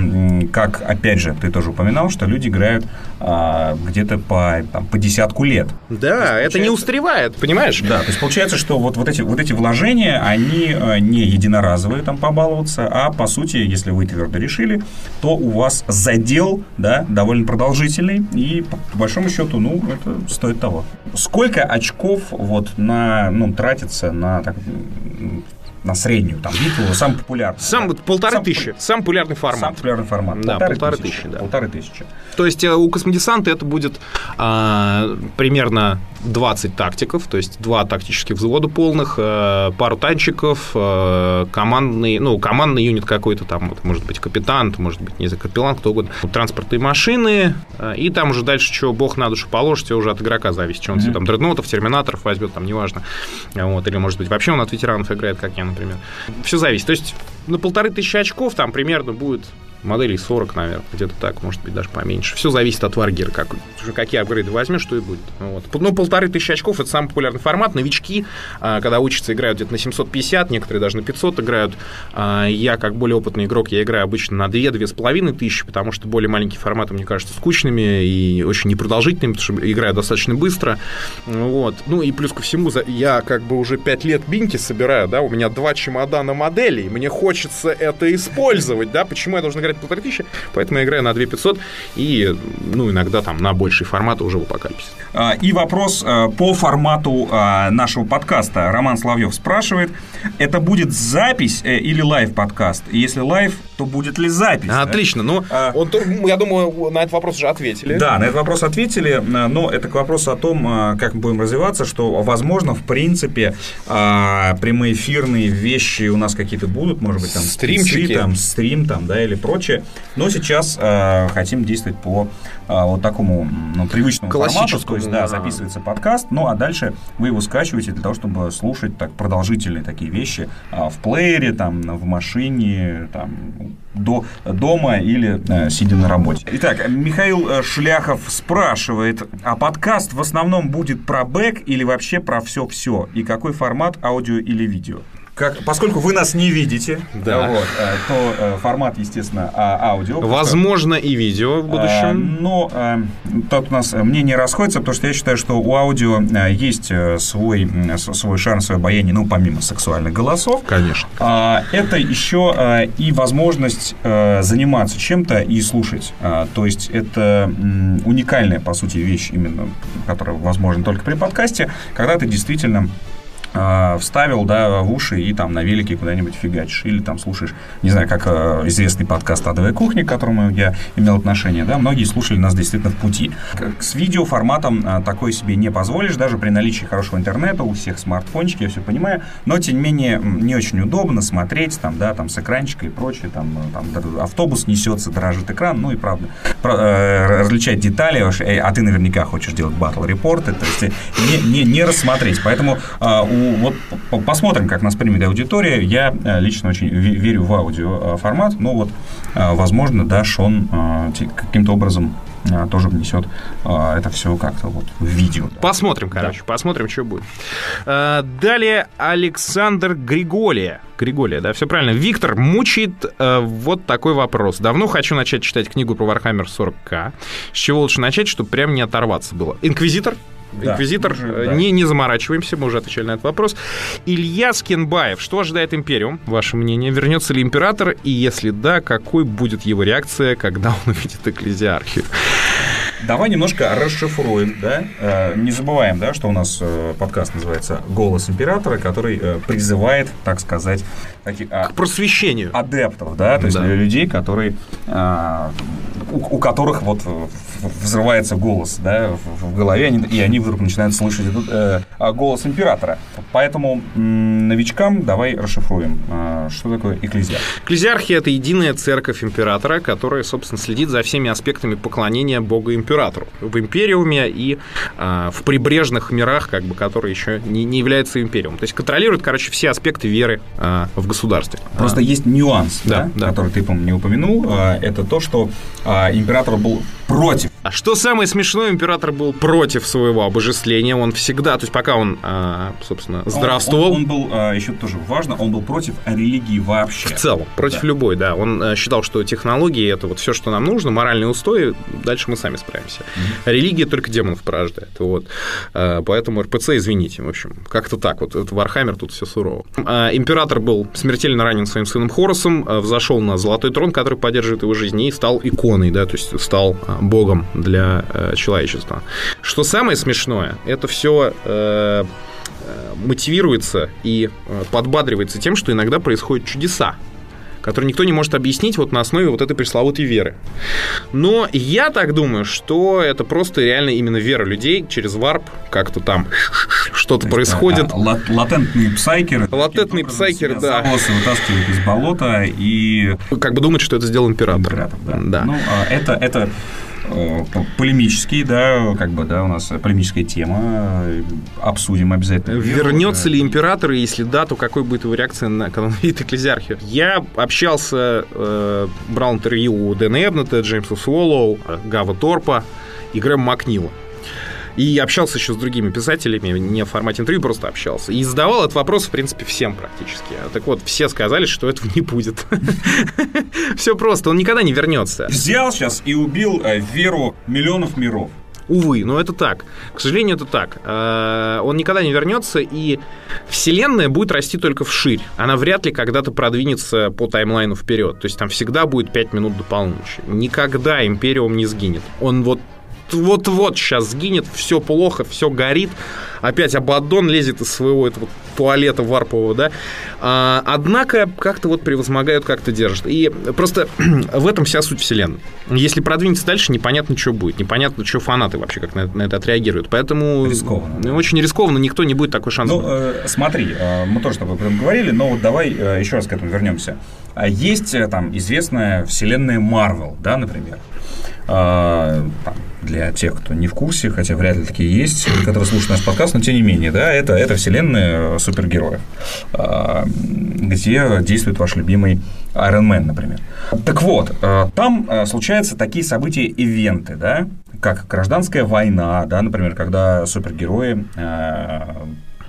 как, опять же, ты тоже упоминал, что люди играют где-то по, там, по десятку лет. Да, это не устаревает, понимаешь? Да, то есть получается, что вот, вот, эти, вот эти вложения, они э, не единоразовые там побаловаться, а по сути, если вы твердо решили, то у вас задел да, довольно продолжительный, и по, по большому счету, ну, это стоит того. Сколько очков вот на, ну, тратится на так, на среднюю там битву, самый популярный. Сам, да? полторы сам, тысячи, самый популярный формат. Самый популярный формат. Да, полторы, полторы тысячи, тысячи, да. Полторы тысячи. То есть э, у космодесанта это будет а, примерно 20 тактиков, то есть два тактических взвода полных, а, пару танчиков, а, командный, ну, командный юнит какой-то там, это может быть капитан, может быть, не знаю, капеллан, кто угодно, транспортные машины, а, и там уже дальше, что бог на душу положит, все уже от игрока зависит, что он mm-hmm. себе там дреднотов, терминаторов возьмет, там, неважно, вот, или, может быть, вообще он от ветеранов играет, как я, например. Все зависит. То есть на полторы тысячи очков там примерно будет моделей 40, наверное, где-то так, может быть, даже поменьше. Все зависит от варгера, как, какие апгрейды возьмешь, что и будет. Вот. Ну, полторы тысячи очков – это самый популярный формат. Новички, а, когда учатся, играют где-то на 750, некоторые даже на 500 играют. А, я, как более опытный игрок, я играю обычно на 2-2,5 тысячи, потому что более маленькие форматы, мне кажется, скучными и очень непродолжительными, потому что играю достаточно быстро. Вот. Ну, и плюс ко всему, я как бы уже 5 лет минки собираю, да, у меня два чемодана моделей, мне хочется это использовать, да, почему я должен играть полторы тысячи, поэтому я играю на 2500 и, ну, иногда там на больший формат уже в апокалипсис. А, и вопрос а, по формату а, нашего подкаста. Роман Славьев спрашивает, это будет запись э, или live -подкаст? Если live, то будет ли запись? Отлично. Да? Ну, а... он, я думаю, на этот вопрос уже ответили. Да, на этот вопрос ответили, но это к вопросу о том, как мы будем развиваться, что, возможно, в принципе, прямоэфирные вещи у нас какие-то будут, может быть, там стримчики, там, стрим там, да, или прочее. Но сейчас хотим действовать по вот такому ну, привычному формату, то есть, да, записывается подкаст, ну, а дальше вы его скачиваете для того, чтобы слушать так продолжительные такие вещи в плеере, там, в машине, там, до дома или э, сидя на работе. Итак, Михаил э, Шляхов спрашивает, а подкаст в основном будет про бэк или вообще про все-все? И какой формат, аудио или видео? Как, поскольку вы нас не видите, да. вот, э, то э, формат, естественно, а, аудио. Возможно, и видео в э, будущем. Но тут у нас мнение расходится, потому что я считаю, что у аудио есть свой, свой шанс, свое обаяние, ну, помимо сексуальных голосов. Конечно. А, это еще и возможность заниматься чем-то и слушать. То есть это уникальная, по сути, вещь, именно, которая возможна только при подкасте, когда ты действительно Э, вставил, да, в уши и там на велике куда-нибудь фигачишь. Или там слушаешь, не знаю, как э, известный подкаст «Адовая кухня», к которому я имел отношение, да, многие слушали нас действительно в пути. С видеоформатом э, такой себе не позволишь, даже при наличии хорошего интернета, у всех смартфончики, я все понимаю, но, тем не менее, не очень удобно смотреть, там, да, там, с экранчика и прочее, там, там автобус несется, дрожит экран, ну и правда, про, различать детали, а ты наверняка хочешь делать батл-репорты, то есть не, не, не рассмотреть, поэтому у вот посмотрим, как нас примет аудитория. Я э, лично очень верю в аудиоформат, но вот, э, возможно, да, Шон э, каким-то образом тоже внесет это все как-то вот в видео. Посмотрим, короче, да. посмотрим, что будет. Далее Александр Григолия. Григолия, да, все правильно. Виктор мучает э, вот такой вопрос. Давно хочу начать читать книгу про Warhammer 40к. С чего лучше начать, чтобы прям не оторваться было? Инквизитор? Да, Инквизитор, уже, э, да. не, не заморачиваемся, мы уже отвечали на этот вопрос. Илья Скинбаев, что ожидает Империум, ваше мнение? Вернется ли Император? И если да, какой будет его реакция, когда он увидит Экклезиархию? Давай немножко расшифруем, да? Э, не забываем, да, что у нас э, подкаст называется «Голос императора», который призывает, так сказать, таких, а, к просвещению. Адептов, да, то есть да. людей, которые, у, у которых вот взрывается голос, да, в, голове, и они вдруг начинают слышать этот голос императора. Поэтому новичкам давай расшифруем, что такое экклезиарх. Экклезиархия – это единая церковь императора, которая, собственно, следит за всеми аспектами поклонения Бога императору в империуме и э, в прибрежных мирах, как бы, которые еще не, не являются империумом. То есть контролирует, короче, все аспекты веры э, в государстве. Просто а. есть нюанс, да, да, который ты, по-моему, не упомянул. Э, это то, что э, император был против. А что самое смешное, император был против своего обожествления. Он всегда, то есть пока он, собственно, здравствовал. Он, он, он был, еще тоже важно, он был против религии вообще. В целом, против да. любой, да. Он считал, что технологии это вот все, что нам нужно, моральные устои, дальше мы сами справимся справимся. Mm-hmm. Религия только демонов порождает. Вот. А, поэтому РПЦ, извините, в общем, как-то так. Вот это Вархаммер, тут все сурово. А, император был смертельно ранен своим сыном Хорусом, а, взошел на золотой трон, который поддерживает его жизнь, и стал иконой, да, то есть стал богом для человечества. Что самое смешное, это все э, э, мотивируется и э, подбадривается тем, что иногда происходят чудеса который никто не может объяснить вот на основе вот этой пресловутой веры. Но я так думаю, что это просто реально именно вера людей через варп, как-то там что-то происходит. А, а, латентные псайкеры. Латентные псайкеры, да. Волосы вытаскивают из болота и... Как бы думать, что это сделал император. Император, да. да. Ну, а это, это Э, полемический, да, как бы, да, у нас полемическая тема, обсудим обязательно. Вернется ли император, и если да, то какой будет его реакция на когда он видит экклезиархию? Я общался, э, брал интервью у Дэна Эбнета, Джеймса Суоллоу, Гава Торпа и Грэма Макнила. И общался еще с другими писателями, не в формате интервью, просто общался. И задавал этот вопрос, в принципе, всем практически. Так вот, все сказали, что этого не будет. Все просто, он никогда не вернется. Взял сейчас и убил э, веру миллионов миров. Увы, но это так. К сожалению, это так. Э, он никогда не вернется, и Вселенная будет расти только вширь. Она вряд ли когда-то продвинется по таймлайну вперед. То есть там всегда будет 5 минут до полуночи. Никогда Империум не сгинет. Он вот вот-вот сейчас сгинет, все плохо, все горит. Опять Абаддон лезет из своего этого туалета варпового, да. А, однако как-то вот превозмогают, как-то держат. И просто в этом вся суть вселенной. Если продвинется дальше, непонятно, что будет. Непонятно, что фанаты вообще как на, на это отреагируют. Поэтому... Рискованно. Очень рискованно, никто не будет такой шанс. Ну, э, смотри, э, мы тоже с тобой об этом говорили, но вот давай э, еще раз к этому вернемся. А есть э, там известная вселенная Марвел, да, например. А, для тех, кто не в курсе, хотя вряд ли такие есть, которые слушают наш подкаст, но тем не менее, да, это, это вселенная супергероев, а, где действует ваш любимый Iron Man, например. Так вот, а, там случаются такие события, ивенты, да, как гражданская война, да, например, когда супергерои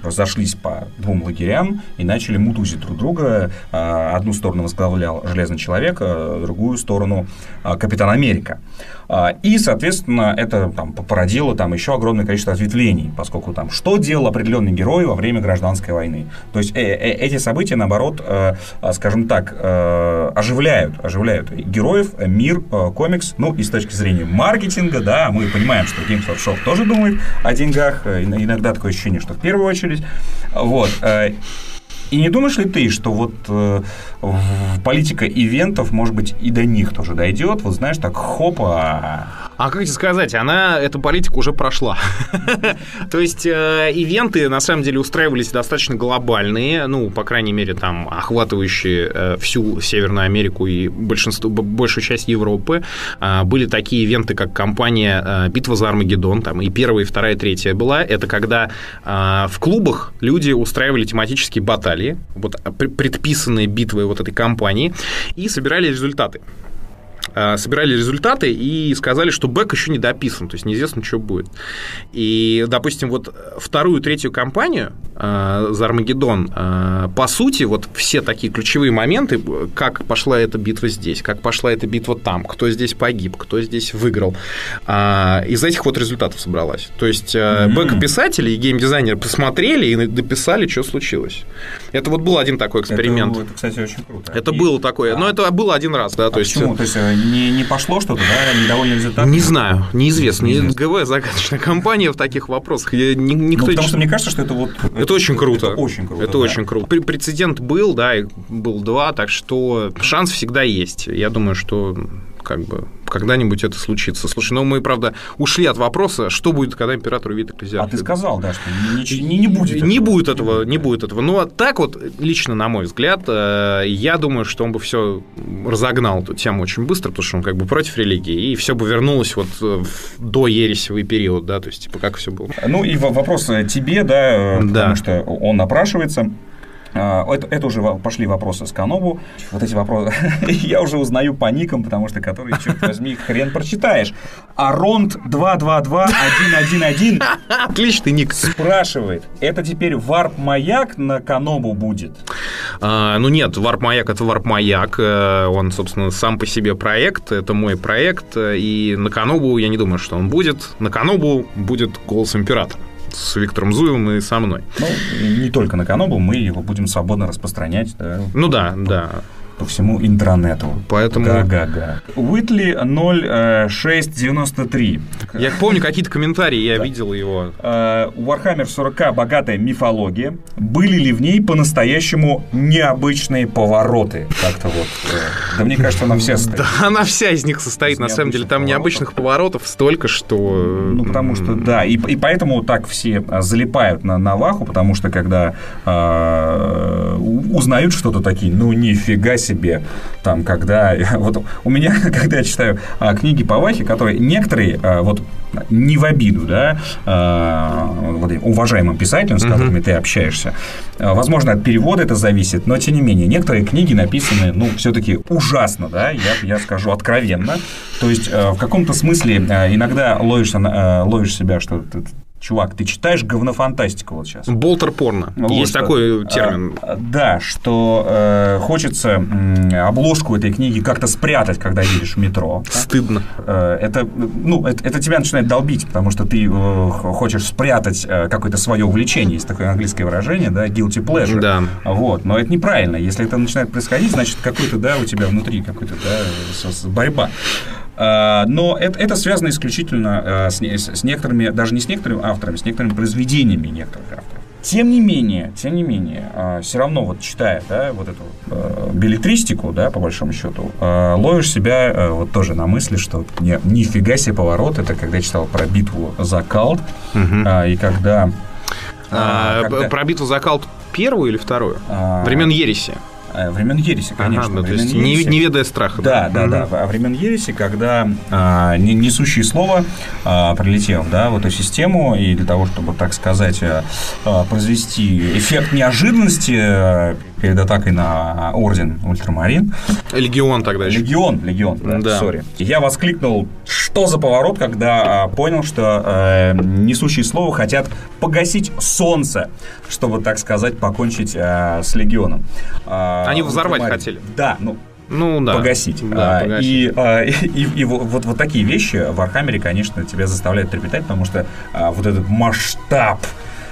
разошлись по двум лагерям и начали мутузить друг друга. Одну сторону возглавлял Железный Человек, другую сторону Капитан Америка. А, и, соответственно, это там, породило там, еще огромное количество ответвлений, поскольку там что делал определенный герой во время гражданской войны. То есть э -э эти события, наоборот, э, э скажем так, э, оживляют, оживляют героев, э, мир, э, комикс. Ну, и с точки зрения маркетинга, да, мы понимаем, что Games Workshop тоже думает о деньгах. Иногда такое ощущение, что в первую очередь. Вот. И не думаешь ли ты, что вот э, политика ивентов, может быть, и до них тоже дойдет? Вот знаешь, так хопа. А как тебе сказать, она, эта политика уже прошла. То есть э, ивенты, на самом деле, устраивались достаточно глобальные, ну, по крайней мере, там, охватывающие э, всю Северную Америку и большинство, большую часть Европы. Э, были такие ивенты, как компания э, «Битва за Армагеддон», там, и первая, и вторая, и третья была. Это когда э, в клубах люди устраивали тематические баталии, вот предписанные битвы вот этой компании, и собирали результаты. Э, собирали результаты и сказали, что бэк еще не дописан, то есть неизвестно, что будет. И, допустим, вот вторую, третью кампанию э, за Армагеддон, э, по сути, вот все такие ключевые моменты, как пошла эта битва здесь, как пошла эта битва там, кто здесь погиб, кто здесь выиграл, э, из этих вот результатов собралась. То есть э, бэк-писатели и геймдизайнеры посмотрели и дописали, что случилось. Это вот был один такой эксперимент. Это, это кстати, очень круто. Это и... было такое, а... но это было один раз, да. А то есть... почему? То есть э, не, не пошло что-то, да, недовольный результат? Не знаю, неизвестно. неизвестно. ГВ загадочная компания в таких вопросах. Я, ни, никто... Ну, потому что мне кажется, что это вот... Это, это очень круто. Это очень круто. Это да. очень круто. Прецедент был, да, был два, так что шанс всегда есть. Я думаю, что как бы когда-нибудь это случится. Слушай, ну мы, правда, ушли от вопроса, что будет, когда император увидит экклезиархию. А ты сказал, да, что не, не, не будет Не этого. будет этого, не будет этого. Но так вот, лично, на мой взгляд, э, я думаю, что он бы все разогнал эту тему очень быстро, потому что он как бы против религии, и все бы вернулось вот до ересевый период, да, то есть, типа, как все было. Ну и вопрос тебе, да, да. потому что он напрашивается. Это, это уже пошли вопросы с Канобу. Вот эти вопросы я уже узнаю по никам, потому что которые, черт возьми, хрен прочитаешь. Аронт 222-111 Отличный ник. спрашивает, это теперь варп-маяк на Канобу будет? А, ну нет, варп-маяк – это варп-маяк. Он, собственно, сам по себе проект. Это мой проект. И на Канобу я не думаю, что он будет. На Канобу будет голос императора с Виктором Зуевым и со мной. Ну, не только на Канобу, мы его будем свободно распространять. Да? Ну да, да. По всему интернету. Поэтому... Га-га-га. Уитли 0693. Я помню какие-то комментарии, я да. видел его. У Warhammer 40 богатая мифология. Были ли в ней по-настоящему необычные повороты? Как-то вот. Да мне кажется, она вся состоит. Да, она вся из них состоит. На самом деле, там необычных поворотов столько, что... Ну, потому что, да. И, и поэтому так все залипают на Наваху, потому что когда э, узнают что-то такие, ну, нифига себе себе, там, когда... Вот у меня, когда я читаю а, книги по Вахе, которые некоторые, а, вот не в обиду, да, вот, уважаемым писателям, с которыми uh-huh. ты общаешься, а, возможно, от перевода это зависит, но тем не менее, некоторые книги написаны, ну, все-таки ужасно, да, я, я скажу откровенно. То есть, а, в каком-то смысле иногда ловишься, ловишь себя, что Чувак, ты читаешь говнофантастику вот сейчас. Болтер порно. Вот, Есть такой термин. А, да, что э, хочется э, обложку этой книги как-то спрятать, когда едешь в метро. Стыдно. Э, это, ну, это, это тебя начинает долбить, потому что ты э, хочешь спрятать э, какое-то свое увлечение. Есть такое английское выражение, да, guilty pleasure. Да. Вот, но это неправильно. Если это начинает происходить, значит, какой-то, да, у тебя внутри какой-то, да, борьба. Но это, это связано исключительно с, с некоторыми, даже не с некоторыми авторами, с некоторыми произведениями некоторых авторов. Тем не менее, тем не менее, все равно вот читая, да, вот эту э, беллетристику, да, по большому счету, э, ловишь себя э, вот тоже на мысли, что не, нифига себе поворот, это когда я читал про битву за Калт, угу. э, и когда... А, когда... Про битву за Калт первую или вторую? А... Времен Ереси. Времен Ереси, конечно. Ага, ну, то есть ереси. не, не ведая страха. Да, да, да. да. Времен Ереси, когда а, несущее слово а, прилетел да, в эту систему, и для того, чтобы, так сказать, а, произвести эффект неожиданности перед атакой на орден Ультрамарин. Легион тогда еще. Легион, Легион, да, да. сори. Я воскликнул, что за поворот, когда а, понял, что э, несущие слова хотят погасить солнце, чтобы, так сказать, покончить э, с Легионом. Э, Они взорвать Ультрамарин. хотели. Да, ну, ну, да. погасить. Да, а, погасить. И, а, и, и, и вот, вот такие вещи в Вархаммере, конечно, тебя заставляют трепетать, потому что а, вот этот масштаб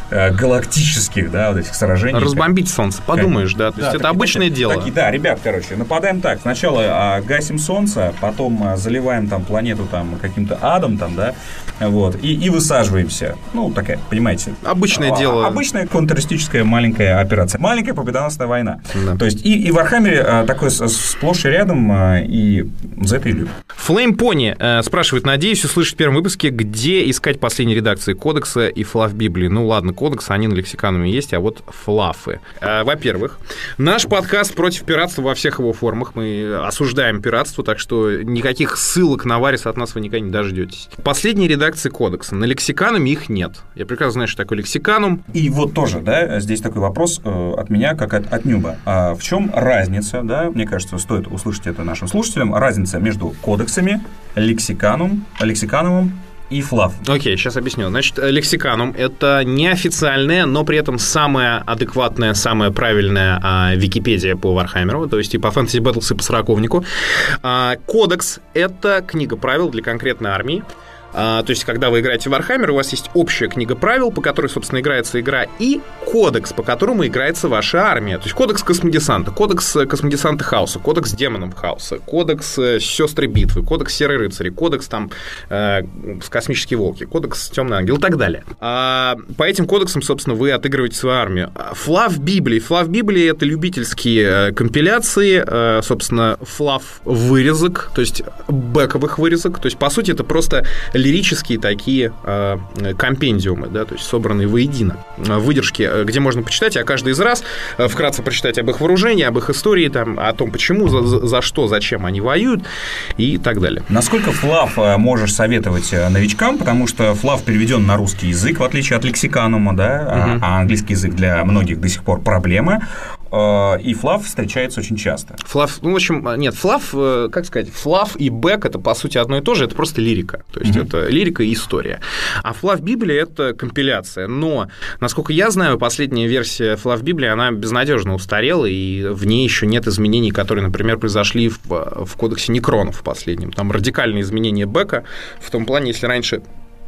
Э, галактических, да, вот этих сражений. Разбомбить Солнце, подумаешь, да, то есть да, это обычное дело. Такие, да, ребят, короче, нападаем так, сначала а, гасим Солнце, потом а, заливаем там планету там каким-то адом там, да, вот, и, и высаживаемся. Ну, такая, понимаете. Обычное а, дело. Обычная контртеррористическая маленькая операция. Маленькая победоносная война. Да. То есть и, и в Архамере а, такой сплошь и рядом, а, и за это и любят. Flame Pony э, спрашивает, надеюсь услышать в первом выпуске, где искать последние редакции кодекса и флав Библии. Ну ладно, кодекса, они на лексикануме есть, а вот флафы. Э, во-первых, наш подкаст против пиратства во всех его формах. Мы осуждаем пиратство, так что никаких ссылок на Варис от нас вы никогда не дождетесь. Последние редакции кодекса. На лексикануме их нет. Я прекрасно знаю, что такое лексиканум. И вот тоже, да, здесь такой вопрос э, от меня, как от, от нуба. А в чем разница, да, мне кажется, стоит услышать это нашим слушателям, разница между кодексами, лексиканум, лексиканумом и fluff. Окей, okay, сейчас объясню. Значит, лексиканум — это неофициальная, но при этом самая адекватная, самая правильная а, Википедия по Вархаммеру, то есть и по Fantasy Battles, и по Сороковнику. А, кодекс — это книга правил для конкретной армии. А, то есть, когда вы играете в Warhammer, у вас есть общая книга правил, по которой, собственно, играется игра, и кодекс, по которому играется ваша армия. То есть, кодекс космодесанта, кодекс э, космодесанта хаоса, кодекс демонов хаоса, кодекс э, сестры битвы, кодекс серой рыцари, кодекс там э, космические волки, кодекс темный ангел и так далее. А, по этим кодексам, собственно, вы отыгрываете свою армию. Флав Библии. Флав Библии — это любительские э, компиляции, э, собственно, флав вырезок, то есть бэковых вырезок. То есть, по сути, это просто лирические такие э, компендиумы, да, то есть собранные воедино, э, выдержки, э, где можно почитать, а каждый из раз вкратце прочитать об их вооружении, об их истории, там, о том, почему, за, за что, зачем они воюют и так далее. Насколько флав можешь советовать новичкам, потому что флав переведен на русский язык, в отличие от лексиканума, да, угу. а английский язык для многих до сих пор проблема. Э, и флав встречается очень часто. Флав, ну, в общем, нет, флав, э, как сказать, флав и бэк – это, по сути, одно и то же, это просто лирика. То есть, mm-hmm. это лирика и история. А флав Библии – это компиляция. Но, насколько я знаю, последняя версия флав Библии, она безнадежно устарела, и в ней еще нет изменений, которые, например, произошли в, в кодексе Некронов последнем. Там радикальные изменения бэка в том плане, если раньше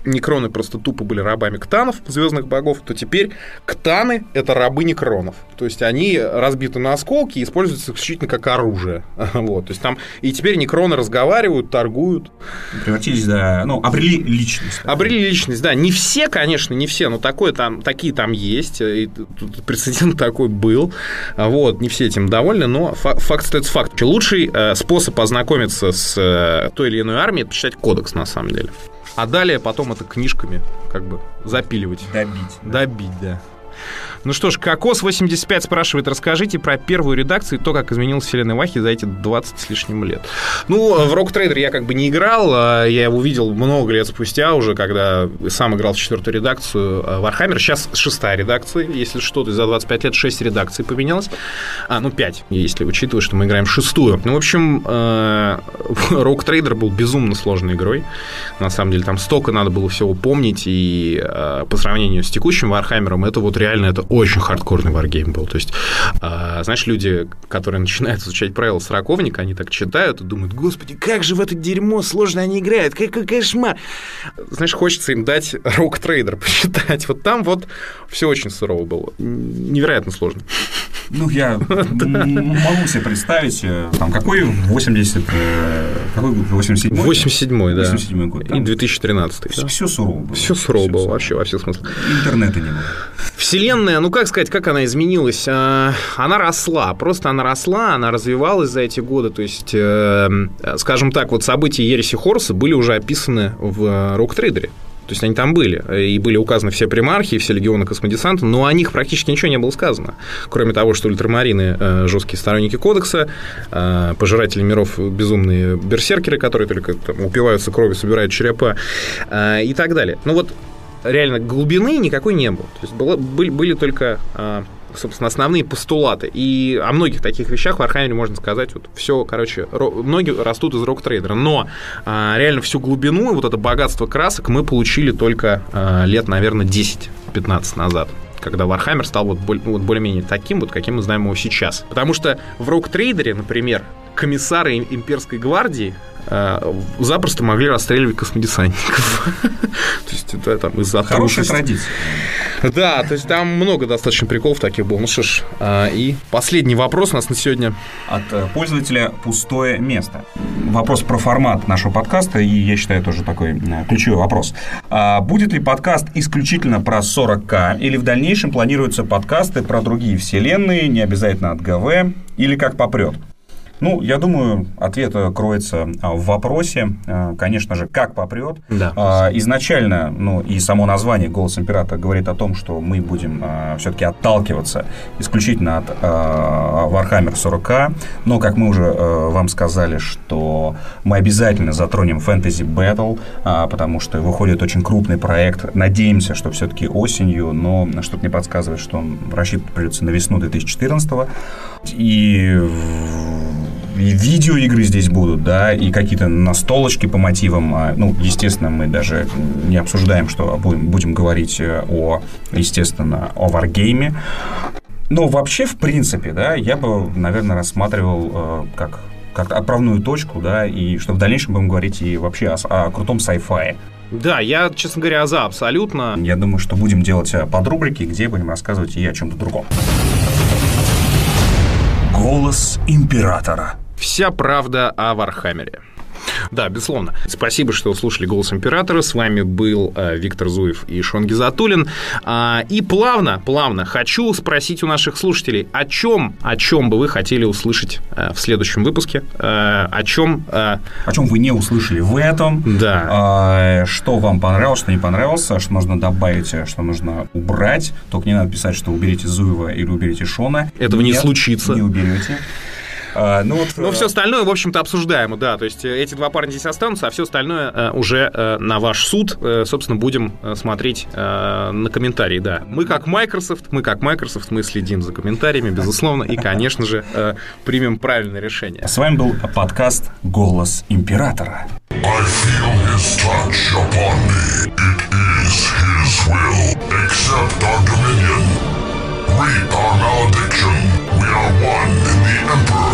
некроны просто тупо были рабами ктанов, звездных богов, то теперь ктаны — это рабы некронов. То есть они разбиты на осколки и используются исключительно как оружие. Вот, то есть там и теперь некроны разговаривают, торгуют. Превратились, да, ну, обрели личность. Обрели личность, да. Не все, конечно, не все, но такое там, такие там есть. И тут прецедент такой был. Вот, не все этим довольны, но факт остается факт. Лучший э, способ ознакомиться с э, той или иной армией – это почитать кодекс, на самом деле. А далее потом это книжками как бы запиливать. Добить. Добить, да. Ну что ж, Кокос 85 спрашивает, расскажите про первую редакцию и то, как изменилась вселенная Вахи за эти 20 с лишним лет. Ну, в Rock Trader я как бы не играл, а я его видел много лет спустя уже, когда сам играл в четвертую редакцию Warhammer. Сейчас шестая редакция, если что, то за 25 лет 6 редакций поменялось. А, ну, 5, если учитывать, что мы играем шестую. Ну, в общем, э, Rock Trader был безумно сложной игрой. На самом деле, там столько надо было всего помнить, и э, по сравнению с текущим Warhammer, это вот реально это очень хардкорный варгейм был. То есть, э, знаешь, люди, которые начинают изучать правила сороковника, они так читают и думают, господи, как же в это дерьмо сложно они играют, какой кошмар. Знаешь, хочется им дать Trader почитать. Вот там вот все очень сурово было. Невероятно сложно. Ну, я могу себе представить, э, там, какой 80... Э, какой год? 87-й? 87-й, да. 87 год. И 2013 да. Все сурово было. Все сурово было вообще, во всех смыслах. Интернета не было. Вселенная, ну, как сказать, как она изменилась? А, она росла, просто она росла, она развивалась за эти годы. То есть, э, скажем так, вот события Ереси Хорса были уже описаны в Рок-трейдере. То есть они там были, и были указаны все примархи, все легионы космодесанта, но о них практически ничего не было сказано. Кроме того, что ультрамарины э, – жесткие сторонники кодекса, э, пожиратели миров – безумные берсеркеры, которые только там, упиваются кровью, собирают черепа э, и так далее. Ну вот реально глубины никакой не было. То есть было, были, были только собственно, основные постулаты. И о многих таких вещах в Вархаммере можно сказать, вот все, короче, ноги растут из Rogue Trader а. Но а, реально всю глубину и вот это богатство красок мы получили только а, лет, наверное, 10-15 назад когда Warhammer стал вот более-менее таким, вот каким мы знаем его сейчас. Потому что в Rogue Trader е, например, комиссары имперской гвардии Э, запросто могли расстреливать космодесантников. То есть это там из-за Хорошая традиция. Да, то есть там много достаточно приколов таких было. Ну что ж, э, и последний вопрос у нас на сегодня. От э, пользователя «Пустое место». Вопрос про формат нашего подкаста, и я считаю тоже такой ключевой вопрос. А будет ли подкаст исключительно про 40К, или в дальнейшем планируются подкасты про другие вселенные, не обязательно от ГВ, или как попрет? Ну, я думаю, ответ кроется а, в вопросе, а, конечно же, как попрет. Да. А, Изначально, ну, и само название «Голос императора» говорит о том, что мы будем все-таки отталкиваться исключительно от Warhammer 40 но, как мы уже вам сказали, что мы обязательно затронем фэнтези Battle, потому что выходит очень крупный проект. Надеемся, что все-таки осенью, но что-то мне подсказывает, что он рассчитывать придется на весну 2014 и и видеоигры здесь будут, да, и какие-то настолочки по мотивам. А, ну, естественно, мы даже не обсуждаем, что будем, будем говорить э, о, естественно, о варгейме. Но вообще, в принципе, да, я бы, наверное, рассматривал э, как как отправную точку, да, и что в дальнейшем будем говорить и вообще о, о крутом sci-fi. Да, я, честно говоря, за абсолютно. Я думаю, что будем делать э, подрубрики, где будем рассказывать и о чем-то другом. Голос императора. Вся правда о Вархаммере. Да, безусловно. Спасибо, что слушали «Голос императора». С вами был э, Виктор Зуев и Шон Гизатуллин. А, и плавно, плавно хочу спросить у наших слушателей, о чем, о чем бы вы хотели услышать э, в следующем выпуске? Э, о чем... О чем вы не услышали в этом? Да. А, что вам понравилось, что не понравилось, что нужно добавить, что нужно убрать. Только не надо писать, что уберите Зуева или уберите Шона. Этого Нет, не случится. не уберете. А, ну, вот, ну, э, Но все остальное, в общем-то, обсуждаемо, да. То есть э, эти два парня здесь останутся, а все остальное э, уже на ваш суд. Собственно, будем смотреть на комментарии, да. Мы как Microsoft, мы как Microsoft, мы следим за комментариями, безусловно, и, конечно же, примем правильное решение. С вами был подкаст «Голос императора». I feel his touch upon me. It is his will. Accept our dominion. Reap our malediction. We are one in the Emperor.